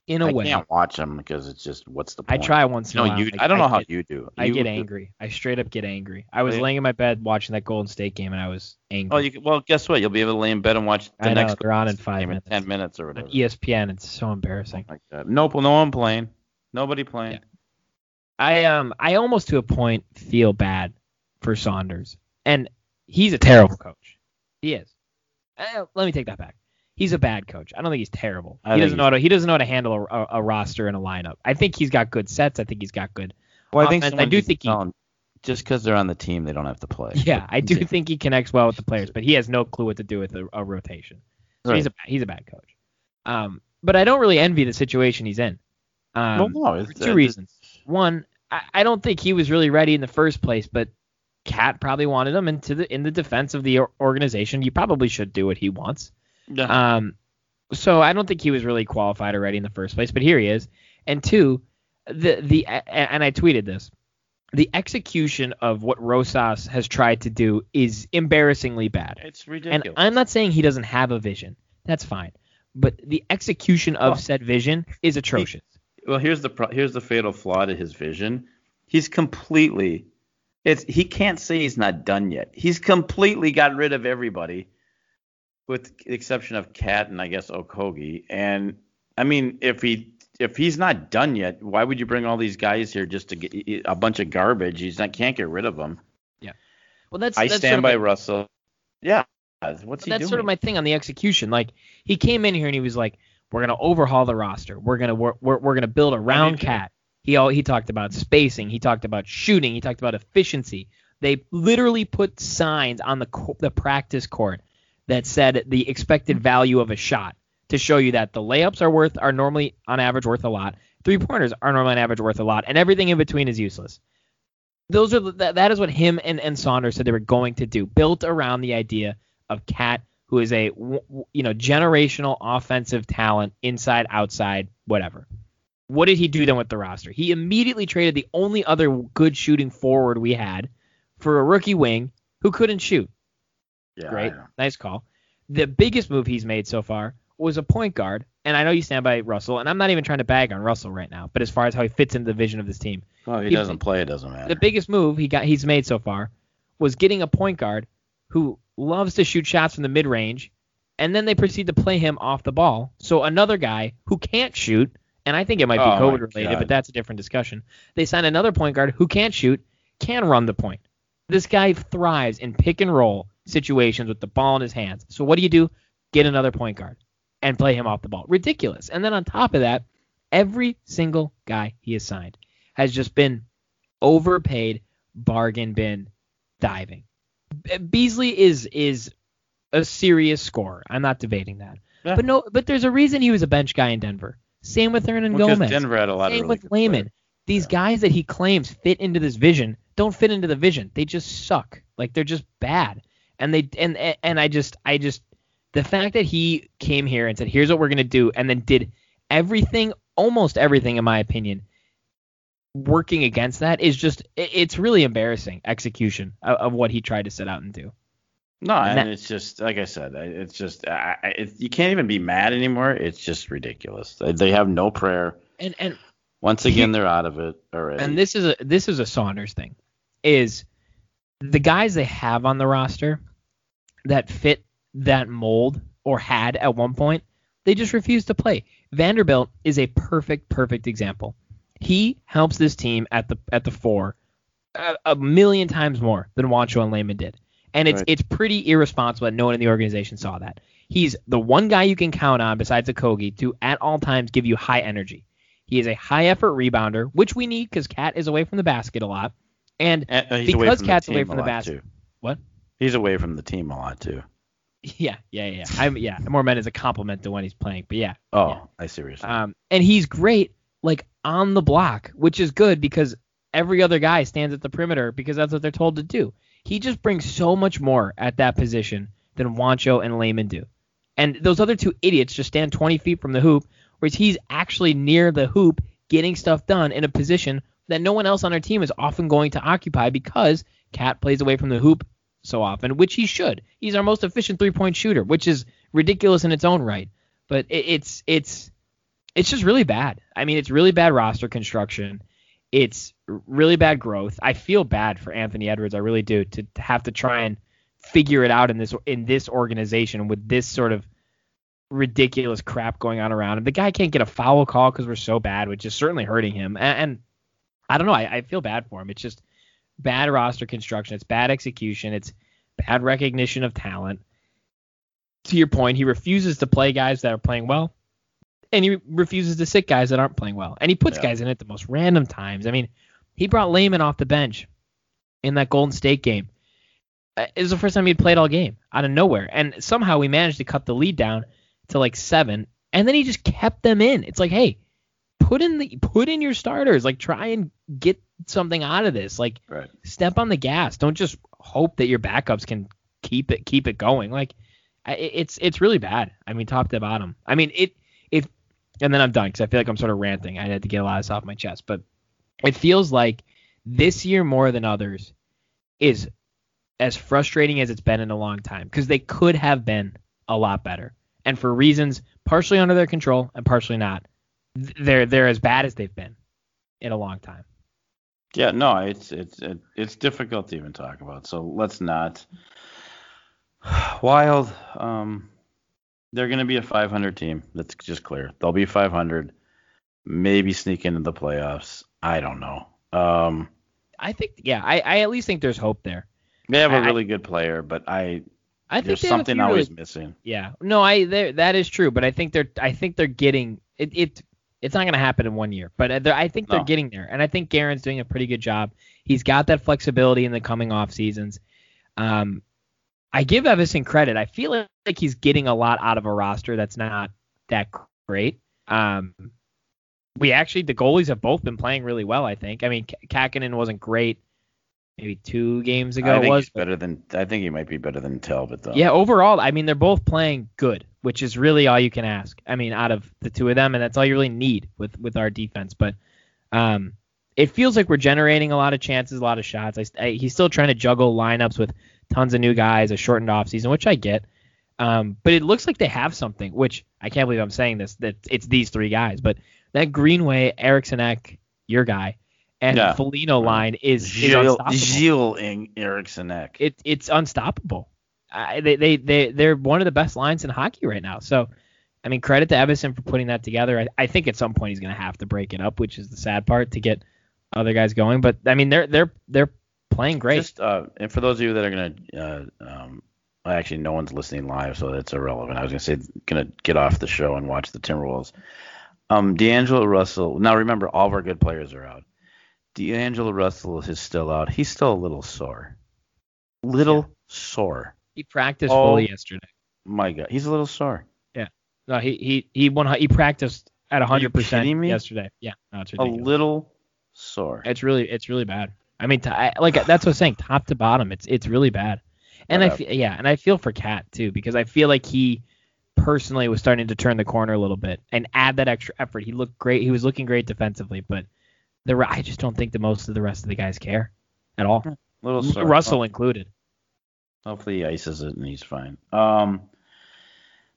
in a I way I can't watch them because it's just what's the point? I try once in No, a while. you. Like, I don't know how get, you do. I get angry. I straight up get angry. I was Really? laying in my bed watching that Golden State game and I was angry. Oh, you well, guess what? You'll be able to lay in bed and watch the I know, next they're on in five in minutes. ten minutes or On whatever. ESPN, it's so embarrassing. Like that. Nope, no one playing. Nobody playing. Yeah. I um I almost to a point feel bad for Saunders, and he's a terrible coach. He is. Uh, let me take that back. He's a bad coach. I don't think he's terrible. I he doesn't know how to he doesn't know how to handle a, a, a roster and a lineup. I think he's got good sets. I think he's got good Well, I think. I do think he, just because they're on the team, they don't have to play. yeah, I do continue. (laughs) think he connects well with the players, but he has no clue what to do with a, a rotation. So he's a he's a bad coach. Um, but I don't really envy the situation he's in. Um, no, it's, for two uh, reasons. One, I, I don't think he was really ready in the first place, but Cat probably wanted him into the in the defense of the organization. You probably should do what he wants. Yeah. Um, so I don't think he was really qualified or ready in the first place, but here he is. And two, the the and I tweeted this. The execution of what Rosas has tried to do is embarrassingly bad. it's ridiculous. And. I'm not saying he doesn't have a vision. That's fine. But the execution of Well, said vision is atrocious. well, here's the pro- here's the fatal flaw to his vision. He's completely it's he can't say he's not done yet. He's completely got rid of everybody, with the exception of Cat and I guess Okogie. And I mean, if he if he's not done yet, why would you bring all these guys here just to get a bunch of garbage? He's not can't get rid of them. Yeah. Well, that's I that's stand sort of by my- Russell. Yeah, what's he that's doing? sort of my thing on the execution. Like he came in here and he was like, "We're gonna overhaul the roster. We're gonna we're we're, we're gonna build around? Cat." He all he talked about spacing. He talked about shooting. He talked about efficiency. They literally put signs on the the practice court that said the expected value of a shot to show you that the layups are worth are normally on average worth a lot. Three pointers are normally on average worth a lot, and everything in between is useless. Those are that, that is what him and, and Saunders said they were going to do, built around the idea of Cat, who is a you know generational offensive talent, inside, outside, whatever. What did he do then with the roster? He immediately traded the only other good shooting forward we had for a rookie wing who couldn't shoot. Yeah, Great, nice call. The biggest move he's made so far was a point guard, and I know you stand by Russell, and I'm not even trying to bag on Russell right now, but as far as how he fits into the vision of this team, Well, he He- doesn't play. It doesn't matter. the biggest move he got he's made so far was getting a point guard who loves to shoot shots from the mid range, and then they proceed to play him off the ball. So another guy who can't shoot, and I think it might be Oh, COVID related, God. but that's a different discussion. They sign another point guard who can't shoot, can run the point. This guy thrives in pick and roll situations with the ball in his hands. So what do you do? Get another point guard and play him off the ball. Ridiculous. And then on top of that, every single guy he has signed has just been overpaid bargain bin diving. Beasley is is a serious scorer. I'm not debating that. Yeah. But no, but there's a reason he was a bench guy in Denver. Same with Hernan Well, Gomez. Denver had a lot of Same really with Layman. players. These Yeah. guys that he claims fit into this vision don't fit into the vision. They just suck. Like they're just bad. And they and and I just I just the fact that he came here and said here's what we're gonna do and then did everything almost everything in my opinion working against that is just it's really embarrassing execution of, of what he tried to set out and do. No, And and, that- it's just like I said, it's just I, it, you can't even be mad anymore. It's just ridiculous. They, they have no prayer. And and Once again, they're out of it already. and this is a this is a Saunders thing, is the guys they have on the roster that fit that mold or had at one point, they just refuse to play. Vanderbilt is a perfect perfect example. He helps this team at the at the four a, a million times more than Juancho and Layman did, and it's Right. it's pretty irresponsible that no one in the organization saw that. He's the one guy you can count on besides Okogie to at all times give you high energy. He is a high effort rebounder, which we need because Cat is away from the basket a lot. And uh, he's away because from Cat's the away from the basket. too. What? He's away from the team a lot too. (laughs) yeah, yeah, yeah. I'm yeah, more meant as a compliment to when he's playing, but yeah. Oh, Yeah. I see what you're saying. Um, and he's great like on the block, which is good because every other guy stands at the perimeter because that's what they're told to do. He just brings so much more at that position than Juancho and Layman do. And those other two idiots just stand 20 feet from the hoop, whereas he's actually near the hoop getting stuff done in a position that no one else on our team is often going to occupy because Cat plays away from the hoop so often, which he should. He's our most efficient three-point shooter, which is ridiculous in its own right. But it, it's it's it's just really bad. I mean, it's really bad roster construction. It's really bad growth. I feel bad for Anthony Edwards. I really do to, to have to try and figure it out in this in this organization with this sort of ridiculous crap going on around him. The guy can't get a foul call because we're so bad, which is certainly hurting him. And, and I don't know. I, I feel bad for him. It's just bad roster construction. It's bad execution. It's bad recognition of talent. To your point, he refuses to play guys that are playing well and he refuses to sit guys that aren't playing well. And he puts Yeah. guys in at the most random times. I mean, He brought Layman off the bench in that Golden State game. Uh, It was the first time he'd played all game out of nowhere, and somehow we managed to cut the lead down to like seven, and then he just kept them in. It's like, hey, put in the put in your starters, like try and get something out of this, like Right. step on the gas. Don't just hope that your backups can keep it keep it going. Like it's it's really bad. I mean, top to bottom. I mean, it it and then I'm done because I feel like I'm sort of ranting. I had to get a lot of this off my chest, but it feels like this year more than others is as frustrating as it's been in a long time because they could have been a lot better, and for reasons partially under their control and partially not, they're they're as bad as they've been in a long time. Yeah, no, it's it's it's difficult to even talk about. So let's not. (sighs) Wild, um, they're going to be a 500 team. That's just clear. They'll be 500, maybe sneak into the playoffs. I don't know. Um, I think, yeah, I, I at least think there's hope there. they have a I- really good player, but I I think there's they have a something few really- missing. Yeah, no, I that is true, but I think they're I think they're getting it. it it's not going to happen in one year, but uh, I think they're No. getting there, and I think Guerin's doing a pretty good job. He's got that flexibility in the coming off seasons. Um, I give Evason credit. I feel like he's getting a lot out of a roster that's not that great. Um, we actually the goalies have both been playing really well. I think. I mean, K- Kahkonen wasn't great. Maybe two games ago I think was. he's better than I think he might be better than Talbot though. Yeah, overall, I mean, they're both playing good, which is really all you can ask. I mean, out of the two of them, and that's all you really need with with our defense. But um, it feels like we're generating a lot of chances, a lot of shots. I, I, he's still trying to juggle lineups with tons of new guys, a shortened off season, which I get. Um, but it looks like they have something, which I can't believe I'm saying this. That it's these three guys, but that Greenway, Eriksson Ek, your guy, and Yeah. Foligno line is, is Gilles, unstoppable Gilles in Eriksson Ek. it, it's unstoppable. I, they, they, they, they're one of the best lines in hockey right now. So, I mean, credit to Evason for putting that together. I, I think at some point he's going to have to break it up, which is the sad part to get other guys going. But I mean, they're they're they're playing great. Just uh, and for those of you that are gonna, uh, um, actually no one's listening live, so that's irrelevant. I was gonna say gonna get off the show and watch the Timberwolves. Um, D'Angelo Russell. Now remember, all of our good players are out. D'Angelo Russell is still out. He's still a little sore. Little sore. He practiced Oh. fully yesterday. My God, he's a little sore. Yeah. No, he he he won. He practiced at 100 percent yesterday. Yeah, no, it's A little sore. It's really it's really bad. I mean, t- I, like that's what I'm saying, top to bottom, it's it's really bad. And I Whatever. fe- yeah, and I feel for Cat too because I feel like he personally was starting to turn the corner a little bit and add that extra effort. He looked great. He was looking great defensively, but the I just don't think the most of the rest of the guys care at all, hmm. little sore. Russell oh. included. Hopefully he ices it and he's fine. Um,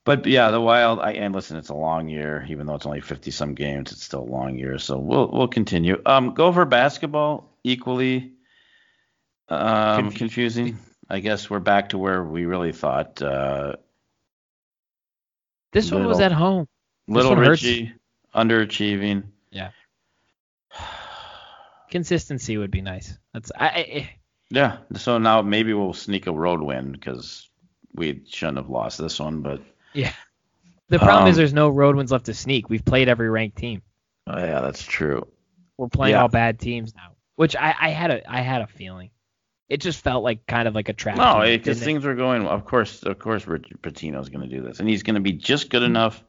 but yeah, the Wild. I and listen, it's a long year, even though it's only 50 some games. It's still a long year, so we'll we'll continue. Um, Gopher basketball equally um, Confusing. confusing. I guess we're back to where we really thought. Uh, This one was at home. little one hurts. Richie underachieving. Yeah. (sighs) Consistency would be nice. That's I, I Yeah, so now maybe we'll sneak a road win because we shouldn't have lost this one, but yeah. The problem is Um, there's no road wins left to sneak. We've played every ranked team. oh, yeah, that's true. We're playing Yeah. all bad teams now, which I, I had a I had a feeling. It just felt like kind of like a trap. No, because things were going. Of course, of course, Rich Pitino's going to do this, and he's going to be just good enough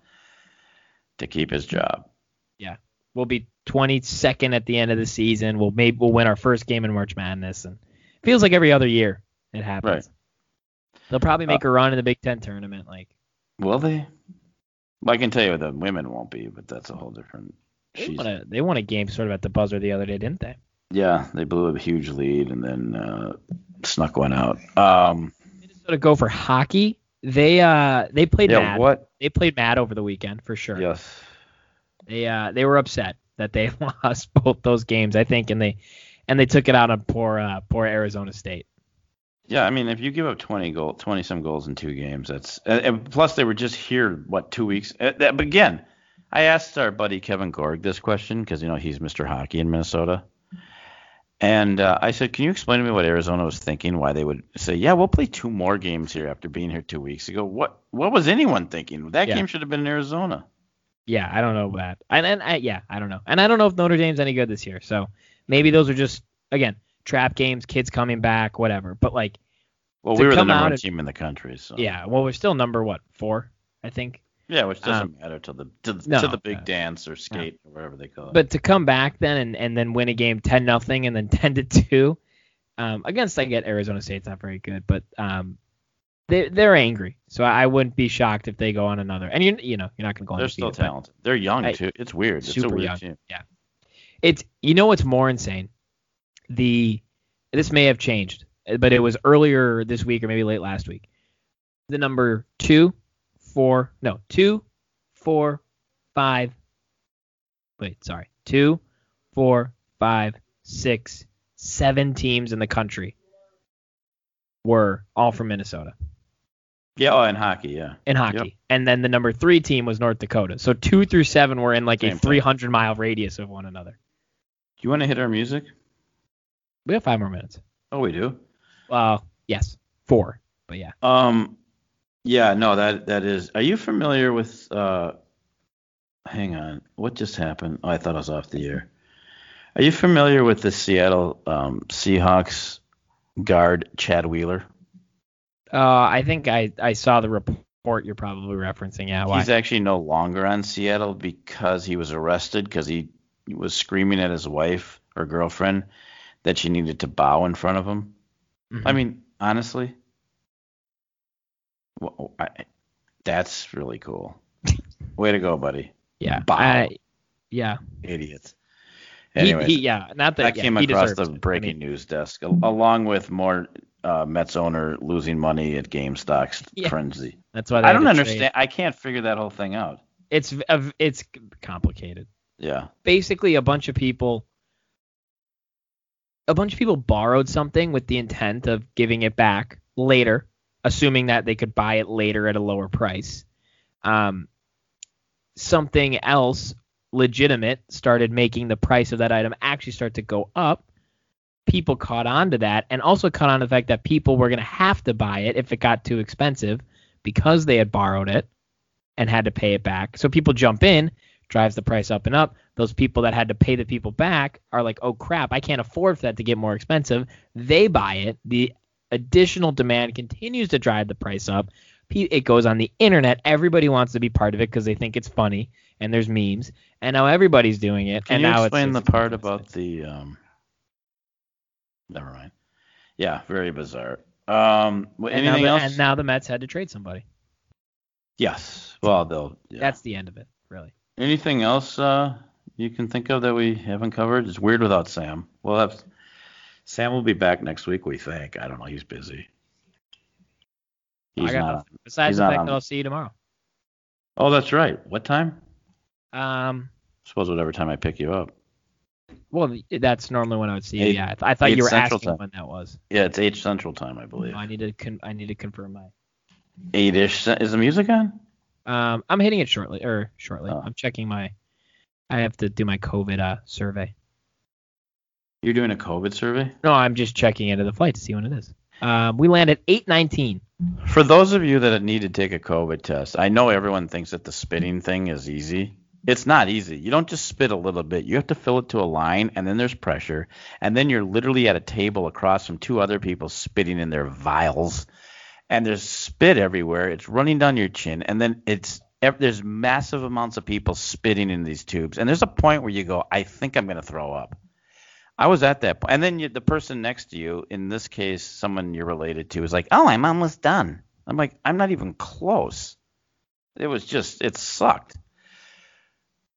to keep his job. Yeah, we'll be 22nd at the end of the season. We'll maybe we'll win our first game in March Madness, and feels like every other year it happens. Right. They'll probably make Uh, a run in the Big Ten tournament. Like Will they? Well, I can tell you the women won't be, but that's a whole different. they she's- won a they won a game sort of at the buzzer the other day, didn't they? Yeah, they blew a huge lead and then uh, snuck one out. Um, Minnesota Gopher hockey. They uh they played yeah, mad. what? They played mad over the weekend for sure. Yes. They uh they were upset that they (laughs) lost both those games, I think, and they and they took it out on poor uh poor Arizona State. Yeah, I mean, if you give up 20 goal, 20 some goals in two games, that's and, and plus they were just here what two weeks. Uh, but again, I asked our buddy Kevin Gorg this question because you know he's Mr. Hockey in Minnesota, and uh, I said, "Can you explain to me what Arizona was thinking? Why they would say, yeah, we'll play two more games here after being here two weeks ago? What what was anyone thinking? That Yeah. game should have been in Arizona. Yeah, I don't know that. And and I, yeah, I don't know. And I don't know if Notre Dame's any good this year. So maybe those are just again trap games, kids coming back, whatever. But like, Well, we were the number one and- team in the country, so yeah, well, we're still number what four, I think. yeah, which doesn't Um, matter to the to, the- no, to the big uh, dance or skate or whatever they call it. But to come back then and, and then win a game ten nothing and then (laughs) ten to two, um, against I get Arizona State's not very good, but um, they they're angry, so I wouldn't be shocked if they go on another. And you you know you're not gonna go on. they're still talented. They're young I- too. It's weird. It's a super weird young. team. It's you know what's more insane? The this may have changed, but it was earlier this week or maybe late last week. The number two, four, no, two, four, five. Wait, sorry, two, four, five, six, seven teams in the country were all from Minnesota Yeah, oh, in hockey, yeah. in hockey, and then the number three team was North Dakota. So two through seven were in like a Same thing. 300 mile radius of one another. Do you want to hit our music? We have five more minutes. Oh, we do. Well, yes, four, but yeah. Um, yeah, no, that that is. Are you familiar with? uh Hang on, what just happened? Oh, I thought I was off the air. Are you familiar with the Seattle um, Seahawks guard Chad Wheeler? Uh, I think I, I saw the report you're probably referencing. Yeah, why? He's actually no longer on Seattle because he was arrested because he was screaming at his wife or girlfriend that she needed to bow in front of him. Mhm. I mean, honestly, wh- I, that's really cool. (laughs) Way to go, buddy. yeah, bow. I- yeah. Idiots. He, Anyways, he, yeah, not that. that yeah, came he across the deserves it. Breaking news desk, along with more uh, Mets owner losing money at GameStop (laughs) Yeah. frenzy. that's why I don't to trade. understand. I can't figure that whole thing out. It's it's complicated. Yeah. basically a bunch of people a bunch of people borrowed something with the intent of giving it back later, assuming that they could buy it later at a lower price. Um, something else legitimate started making the price of that item actually start to go up. People caught on to that and also caught on to the fact that people were going to have to buy it if it got too expensive because they had borrowed it and had to pay it back. So people jump in, drives the price up and up. Those people that had to pay the people back are like, oh crap, I can't afford for that to get more expensive. They buy it. The additional demand continues to drive the price up. It goes on the internet. Everybody wants to be part of it because they think it's funny and there's memes. And now everybody's doing it. Can and you now explain the part about the um never mind. Yeah, very bizarre. Um and now the- else? And now the Mets had to trade somebody. yes. Well, they'll yeah. That's the end of it, really. Anything else uh you can think of that we haven't covered? It's weird without Sam. We'll have Sam will be back next week, we think. I don't know, he's busy. He's I got not. nothing. Besides the fact that I'll see you tomorrow. Oh, that's right. What time? Um, suppose whatever time I pick you up. well, that's normally when I would see you. Yeah, I, th- I thought you were Central asking time. when that was. Yeah, it's eight Central Time, I believe. I need to con- I need to confirm my. Eight ish. Is the music on? Um, I'm hitting it shortly or shortly. Oh. I'm checking my. I have to do my COVID uh, survey. You're doing a COVID survey? No, I'm just checking into the flight to see when it is. Um, we land at 8:19. For those of you that need to take a COVID test, I know everyone thinks that the spitting thing is easy. It's not easy. You don't just spit a little bit. You have to fill it to a line, and then there's pressure, and then you're literally at a table across from two other people spitting in their vials, and there's spit everywhere. It's running down your chin, and then it's there's massive amounts of people spitting in these tubes, and there's a point where you go, I think I'm gonna throw up. I was at that point, and then you, the person next to you, in this case, someone you're related to, is like, "Oh, I'm almost done." I'm like, "I'm not even close." It was just, it sucked.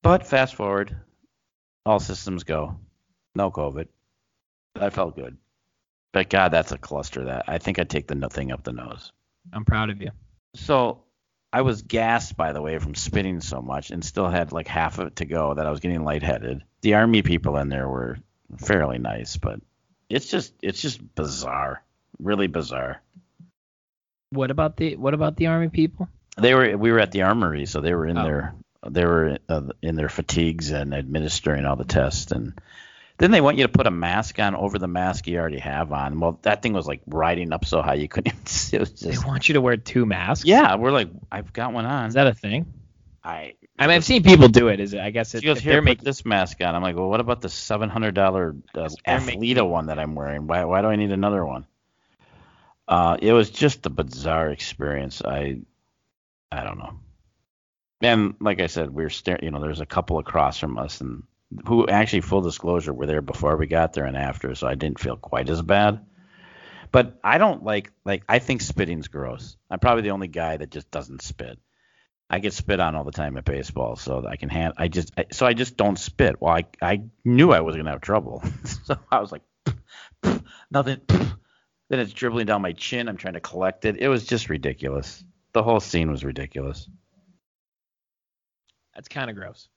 But fast forward, all systems go, no COVID. I felt good, but God, that's a cluster. That I think I'd take the thing up the nose. I'm proud of you. So I was gassed, by the way, from spitting so much, and still had like half of it to go. That I was getting lightheaded. The army people in there were fairly nice, but it's just it's just bizarre, really bizarre. What about the What about the army people? They were we were at the armory, so they were in Oh. their they were uh, in their fatigues and administering all the tests, and then they want you to put a mask on over the mask you already have on. Well, that thing was like riding up so high you couldn't even (laughs) see. It was They want you to wear two masks. yeah. We're like, I've got one on. Is that a thing? I I mean, I've seen people do it. Is it? I guess it, She goes, here, making this mask on. I'm like, well, what about the $700 uh, Athleta one that I'm wearing? Why, why do I need another one? Uh, it was just a bizarre experience. I, I don't know. And like I said, we are staring. You know, there's a couple across from us, and who actually, full disclosure, were there before we got there and after, so I didn't feel quite as bad. But I don't like like I think spitting's gross. I'm probably the only guy that just doesn't spit. I get spit on all the time at baseball, so I can hand. I just I, so I just don't spit. Well, I I knew I was gonna have trouble, (laughs) so I was like, nothing. Then it's dribbling down my chin. I'm trying to collect it. It was just ridiculous. The whole scene was ridiculous. that's kind of gross.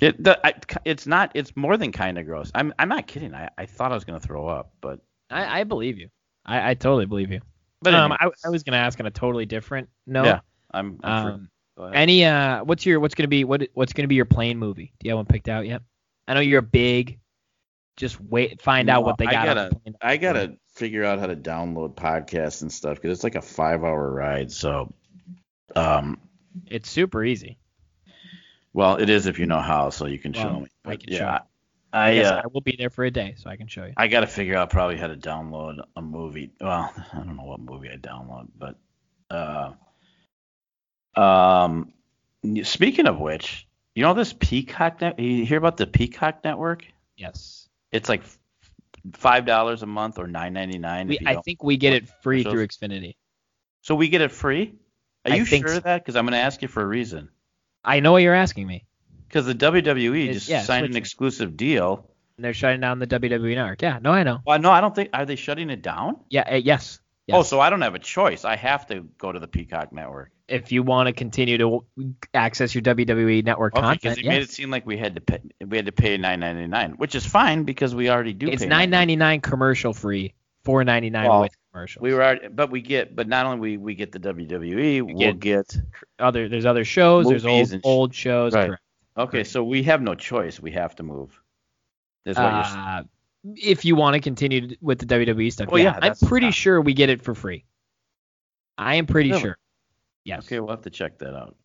It the, I, it's not. It's more than kind of gross. I'm I'm not kidding. I, I thought I was gonna throw up, but I, I believe you. I, I totally believe you. but um, I, I was gonna ask on a totally different note. Yeah, I'm. I'm. Um, Go any uh, what's your what's gonna be what what's gonna be your plane movie? Do you have one picked out yet? I know you're a big. Just wait, find out what they got. on gotta- the plane. I gotta figure out how to download podcasts and stuff because it's like a five hour ride. So, um, It's super easy. Well, it is if you know how, so you can show Well, me. I can show yeah, you. I Yes, uh, I will be there for a day, so I can show you. I gotta figure out probably how to download a movie. Well, (laughs) I don't know what movie I download, but uh, um, speaking of which, you know this Peacock net? You hear about the Peacock network? Yes. It's like five dollars a month or nine ninety nine. I think we get it free through Xfinity. so. We get it free. Are I you sure so. of that? Because I'm gonna ask you for a reason. I know what you're asking me. Because the WWE just yeah, signed an exclusive deal. And they're shutting down the WWE network. Yeah, no, I know. Well, no, I don't think. Are they shutting it down? Yeah, uh, yes. yes. Oh, so I don't have a choice. I have to go to the Peacock network. if you want to continue to access your WWE network Okay, because it yes. made it seem like we had to pay. We had to pay nine ninety nine, which is fine because we already do. it's pay nine ninety nine commercial free, four ninety nine Well, with commercials. We were already, but we get, but not only we we get the WWE, we'll get- other there's other shows, there's old and sh- old shows. Right. Correct. Okay, so we have no choice. We have to move. What you're saying. Uh, if you want to continue with the WWE stuff, Well, yeah, yeah, I'm pretty sure we get it for free. I am pretty Really? sure. Yes. Okay, we'll have to check that out.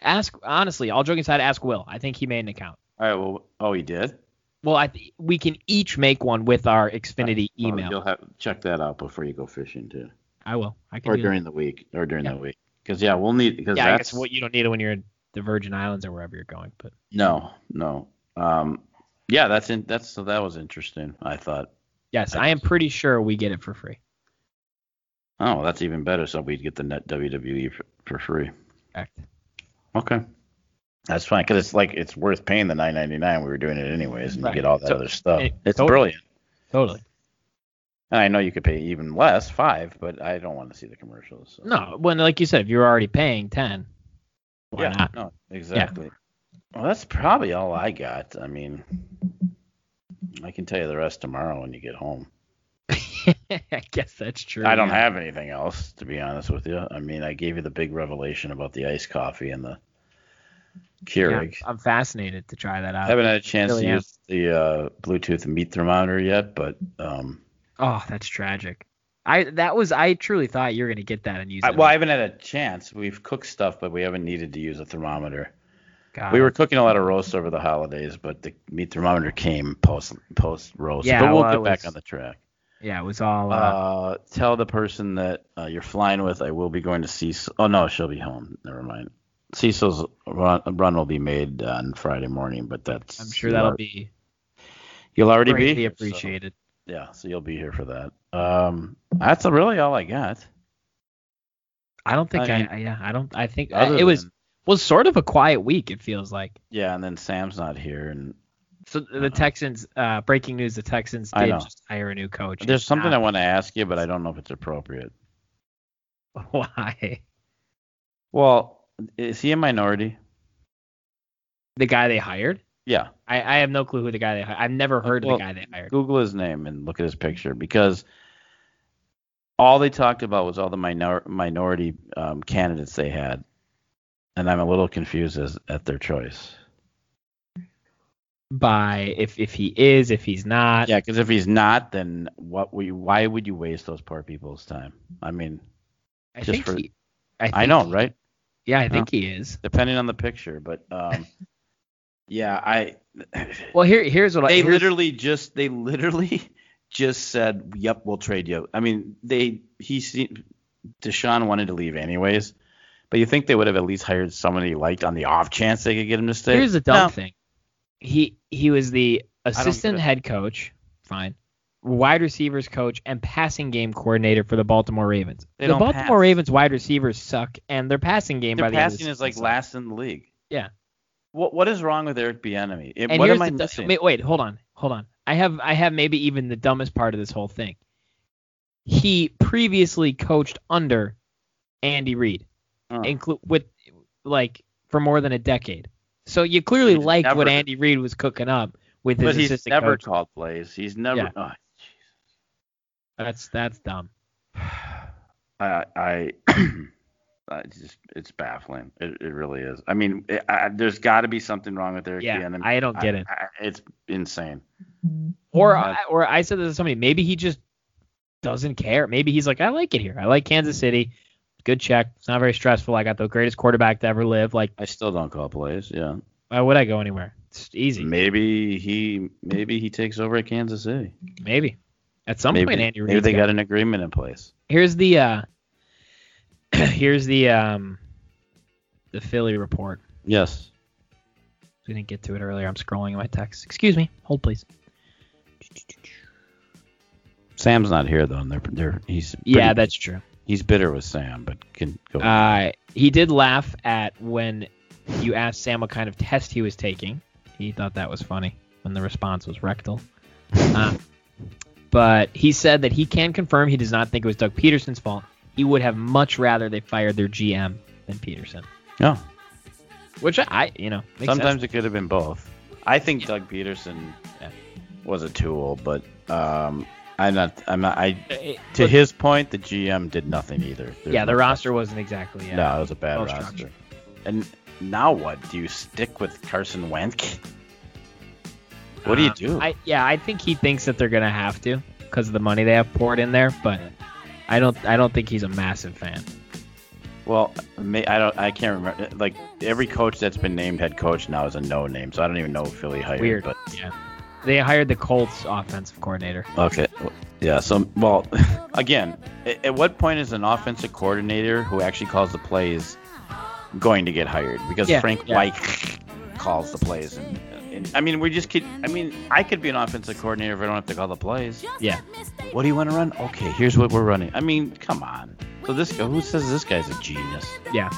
Ask honestly, all joking aside, ask Will. I think he made an account. All right. Well, oh, he did. Well, I th- we can each make one with our Xfinity Oh, email. you'll have check that out before you go fishing too, I will. I can or do during the week, or during Yeah. the week. Because yeah, we'll need because. Yeah, I that's guess what you don't need it when you're in the Virgin Islands or wherever you're going. But no, no. Um, yeah, that's in that's so that was interesting. I thought. yes, I I am pretty sure we get it for free. Oh, that's even better. So we'd get the net WWE for, for free. Correct. Okay. That's fine because it's like it's worth paying the nine ninety nine. We were doing it anyways, and Right. you get all that So- other stuff. it- it's totally. brilliant. Totally. And I know you could pay even less, five, but I don't want to see the commercials. So. No, when like you said, if you're already paying ten, why yeah, not? no, exactly. Well, that's probably all I got. I mean, I can tell you the rest tomorrow when you get home. (laughs) I guess that's true. I don't yeah. have anything else, to be honest with you. I mean, I gave you the big revelation about the iced coffee and the Yeah, I'm fascinated to try that out. I haven't had a chance Really to am. use the uh, Bluetooth meat thermometer yet, but um, Oh, that's tragic. I that was I truly thought you were gonna get that and use it. well, I haven't had a chance. We've cooked stuff, but we haven't needed to use a thermometer. God. We were cooking a lot of roast over the holidays, but the meat thermometer came post post roast. Yeah, but we'll well, get it back was- on the track. yeah, it was all. Uh, Uh, tell the person that uh, you're flying with I will be going to see. Oh no, she'll be home. Never mind. Cecil's run, run will be made on Friday morning, but that's I'm sure that'll be you'll already be greatly so- appreciated. yeah, so you'll be here for that. Um, that's really all I got. I don't think I I, mean, I yeah I don't I think Other it was than- was sort of a quiet week. It feels like. yeah, and then Sam's not here, and So the. Texans, uh, breaking news: the Texans did just hire a new coach. there's something I want to ask you, but I don't know if it's appropriate. (laughs) Why? Well, is he a minority? The guy they hired? Yeah. I, I have no clue who the guy they hired. I've never heard Well, of the guy they hired. Google his name and look at his picture because all they talked about was all the minor, minority um, candidates they had, and I'm a little confused as, at their choice. By if if he is, if he's not. Yeah, because if he's not, then what? We, why would you waste those poor people's time? I mean, I just think for- he, I, I know, he- right? Yeah, I think he is. depending on the picture. But um, (laughs) yeah, I. Well, here here's what I They here's- literally just they literally (laughs) just said, "Yep, we'll trade you." I mean, they he Deshaun wanted to leave anyways, but you think they would have at least hired somebody he liked on the off chance they could get him to stay? Here's the dumb No. thing. He he was the assistant head coach, fine, wide receivers coach, and passing game coordinator for the Baltimore Ravens. They the Baltimore pass. Ravens wide receivers suck, and their passing game by Their the end of passing the is like last in the league. Yeah. What what is wrong with Eric Bieniemy? It- what am I the, missing? wait, wait, hold on, hold on. I have I have maybe even the dumbest part of this whole thing. He previously coached under Andy Reid, include with like for more than a decade. So you clearly He's liked what Andy Reid was cooking up with his but he's never coach. called plays. He's never. Yeah. oh, That's that's dumb. (sighs) I I, (clears throat) I just it's baffling. It, it really is. I mean, it, I, there's got to be something wrong with Eric Yeah, Bieniemy. I don't get it. I- it's insane. Mm-hmm. Or Yeah. I, or I said this to somebody, maybe he just doesn't care. Maybe he's like, I like it here. I like Kansas mm-hmm. City. Good check. It's not very stressful. I got the greatest quarterback to ever live. Like, I still don't call plays. Yeah. why would I go anywhere? It's easy. Maybe he maybe he takes over at Kansas City. Maybe. At some maybe point, Andy Reid. maybe they got an agreement in place. Here's the uh, (clears throat) here's the um, the Philly report. Yes. We didn't get to it earlier. I'm scrolling in my text. Excuse me. Hold please. Sam's not here though, and they're they're he's Yeah, that's true. he's bitter with Sam, but can go. Uh, he did laugh at when you asked Sam what kind of test he was taking. He thought that was funny when the response was rectal. (laughs) Uh, but he said that he can confirm he does not think it was Doug Pederson's fault. He would have much rather they fired their GM than Pederson. no. Which I, I you know, makes Sometimes sense. it could have been both. I think Doug Pederson was a tool, but um, I'm not. I'm not. I to look, his point, the GM did nothing either. There's yeah, the no- roster wasn't exactly yeah. No, it was a bad roster. structured. And now what? Do you stick with Carson Wentz? What do you Um, do? I yeah, I think he thinks that they're gonna have to because of the money they have poured in there, but I don't I don't think he's a massive fan. well, may, I don't. I can't remember. Like every coach that's been named head coach now is a no name, so I don't even know Philly hired. Weird. But Yeah. They hired the Colts offensive coordinator. okay, yeah. So well, (laughs) again, at, at what point is an offensive coordinator who actually calls the plays going to get hired? Because Yeah, Frank yeah. Reich calls the plays, and I mean, we just could. I mean, I could be an offensive coordinator if I don't have to call the plays. Yeah. What do you want to run? Okay, here's what we're running. I mean, come on. So this guy, who says this guy's a genius? Yeah.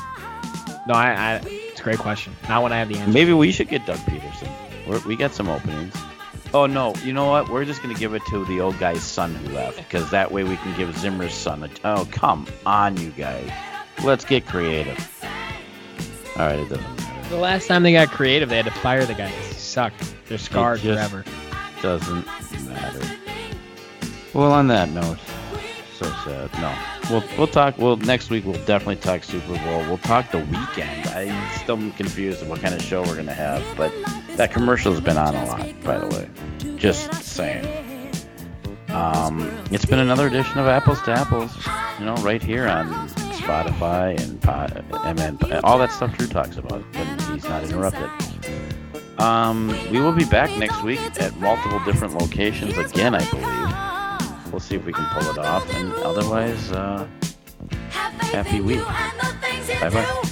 No, I, I it's a great question. Not when I have the answer. Maybe we should get Doug Pederson. We're, we got some openings. Oh no, you know what? We're just gonna give it to the old guy's son who left, because that way we can give Zimmer's son a. T- oh come on, you guys. Let's get creative. All right, it doesn't matter. The last time they got creative, they had to fire the guy 'cause he sucked. They're scarred just- forever. Doesn't matter. Well, on that note, so sad. No, we'll we'll talk. Well, next week we'll definitely talk Super Bowl. We'll talk the weekend. I'm still confused of what kind of show we're gonna have, but that commercial's been on a lot, by the way. Just saying. Um, it's been another edition of Apples to Apples. You know, right here on Spotify and pod, and all that stuff Drew talks about when he's not interrupted. Um, we will be back next week at multiple different locations again, I believe. We'll see if we can pull it off, and otherwise, uh, happy week. Bye bye.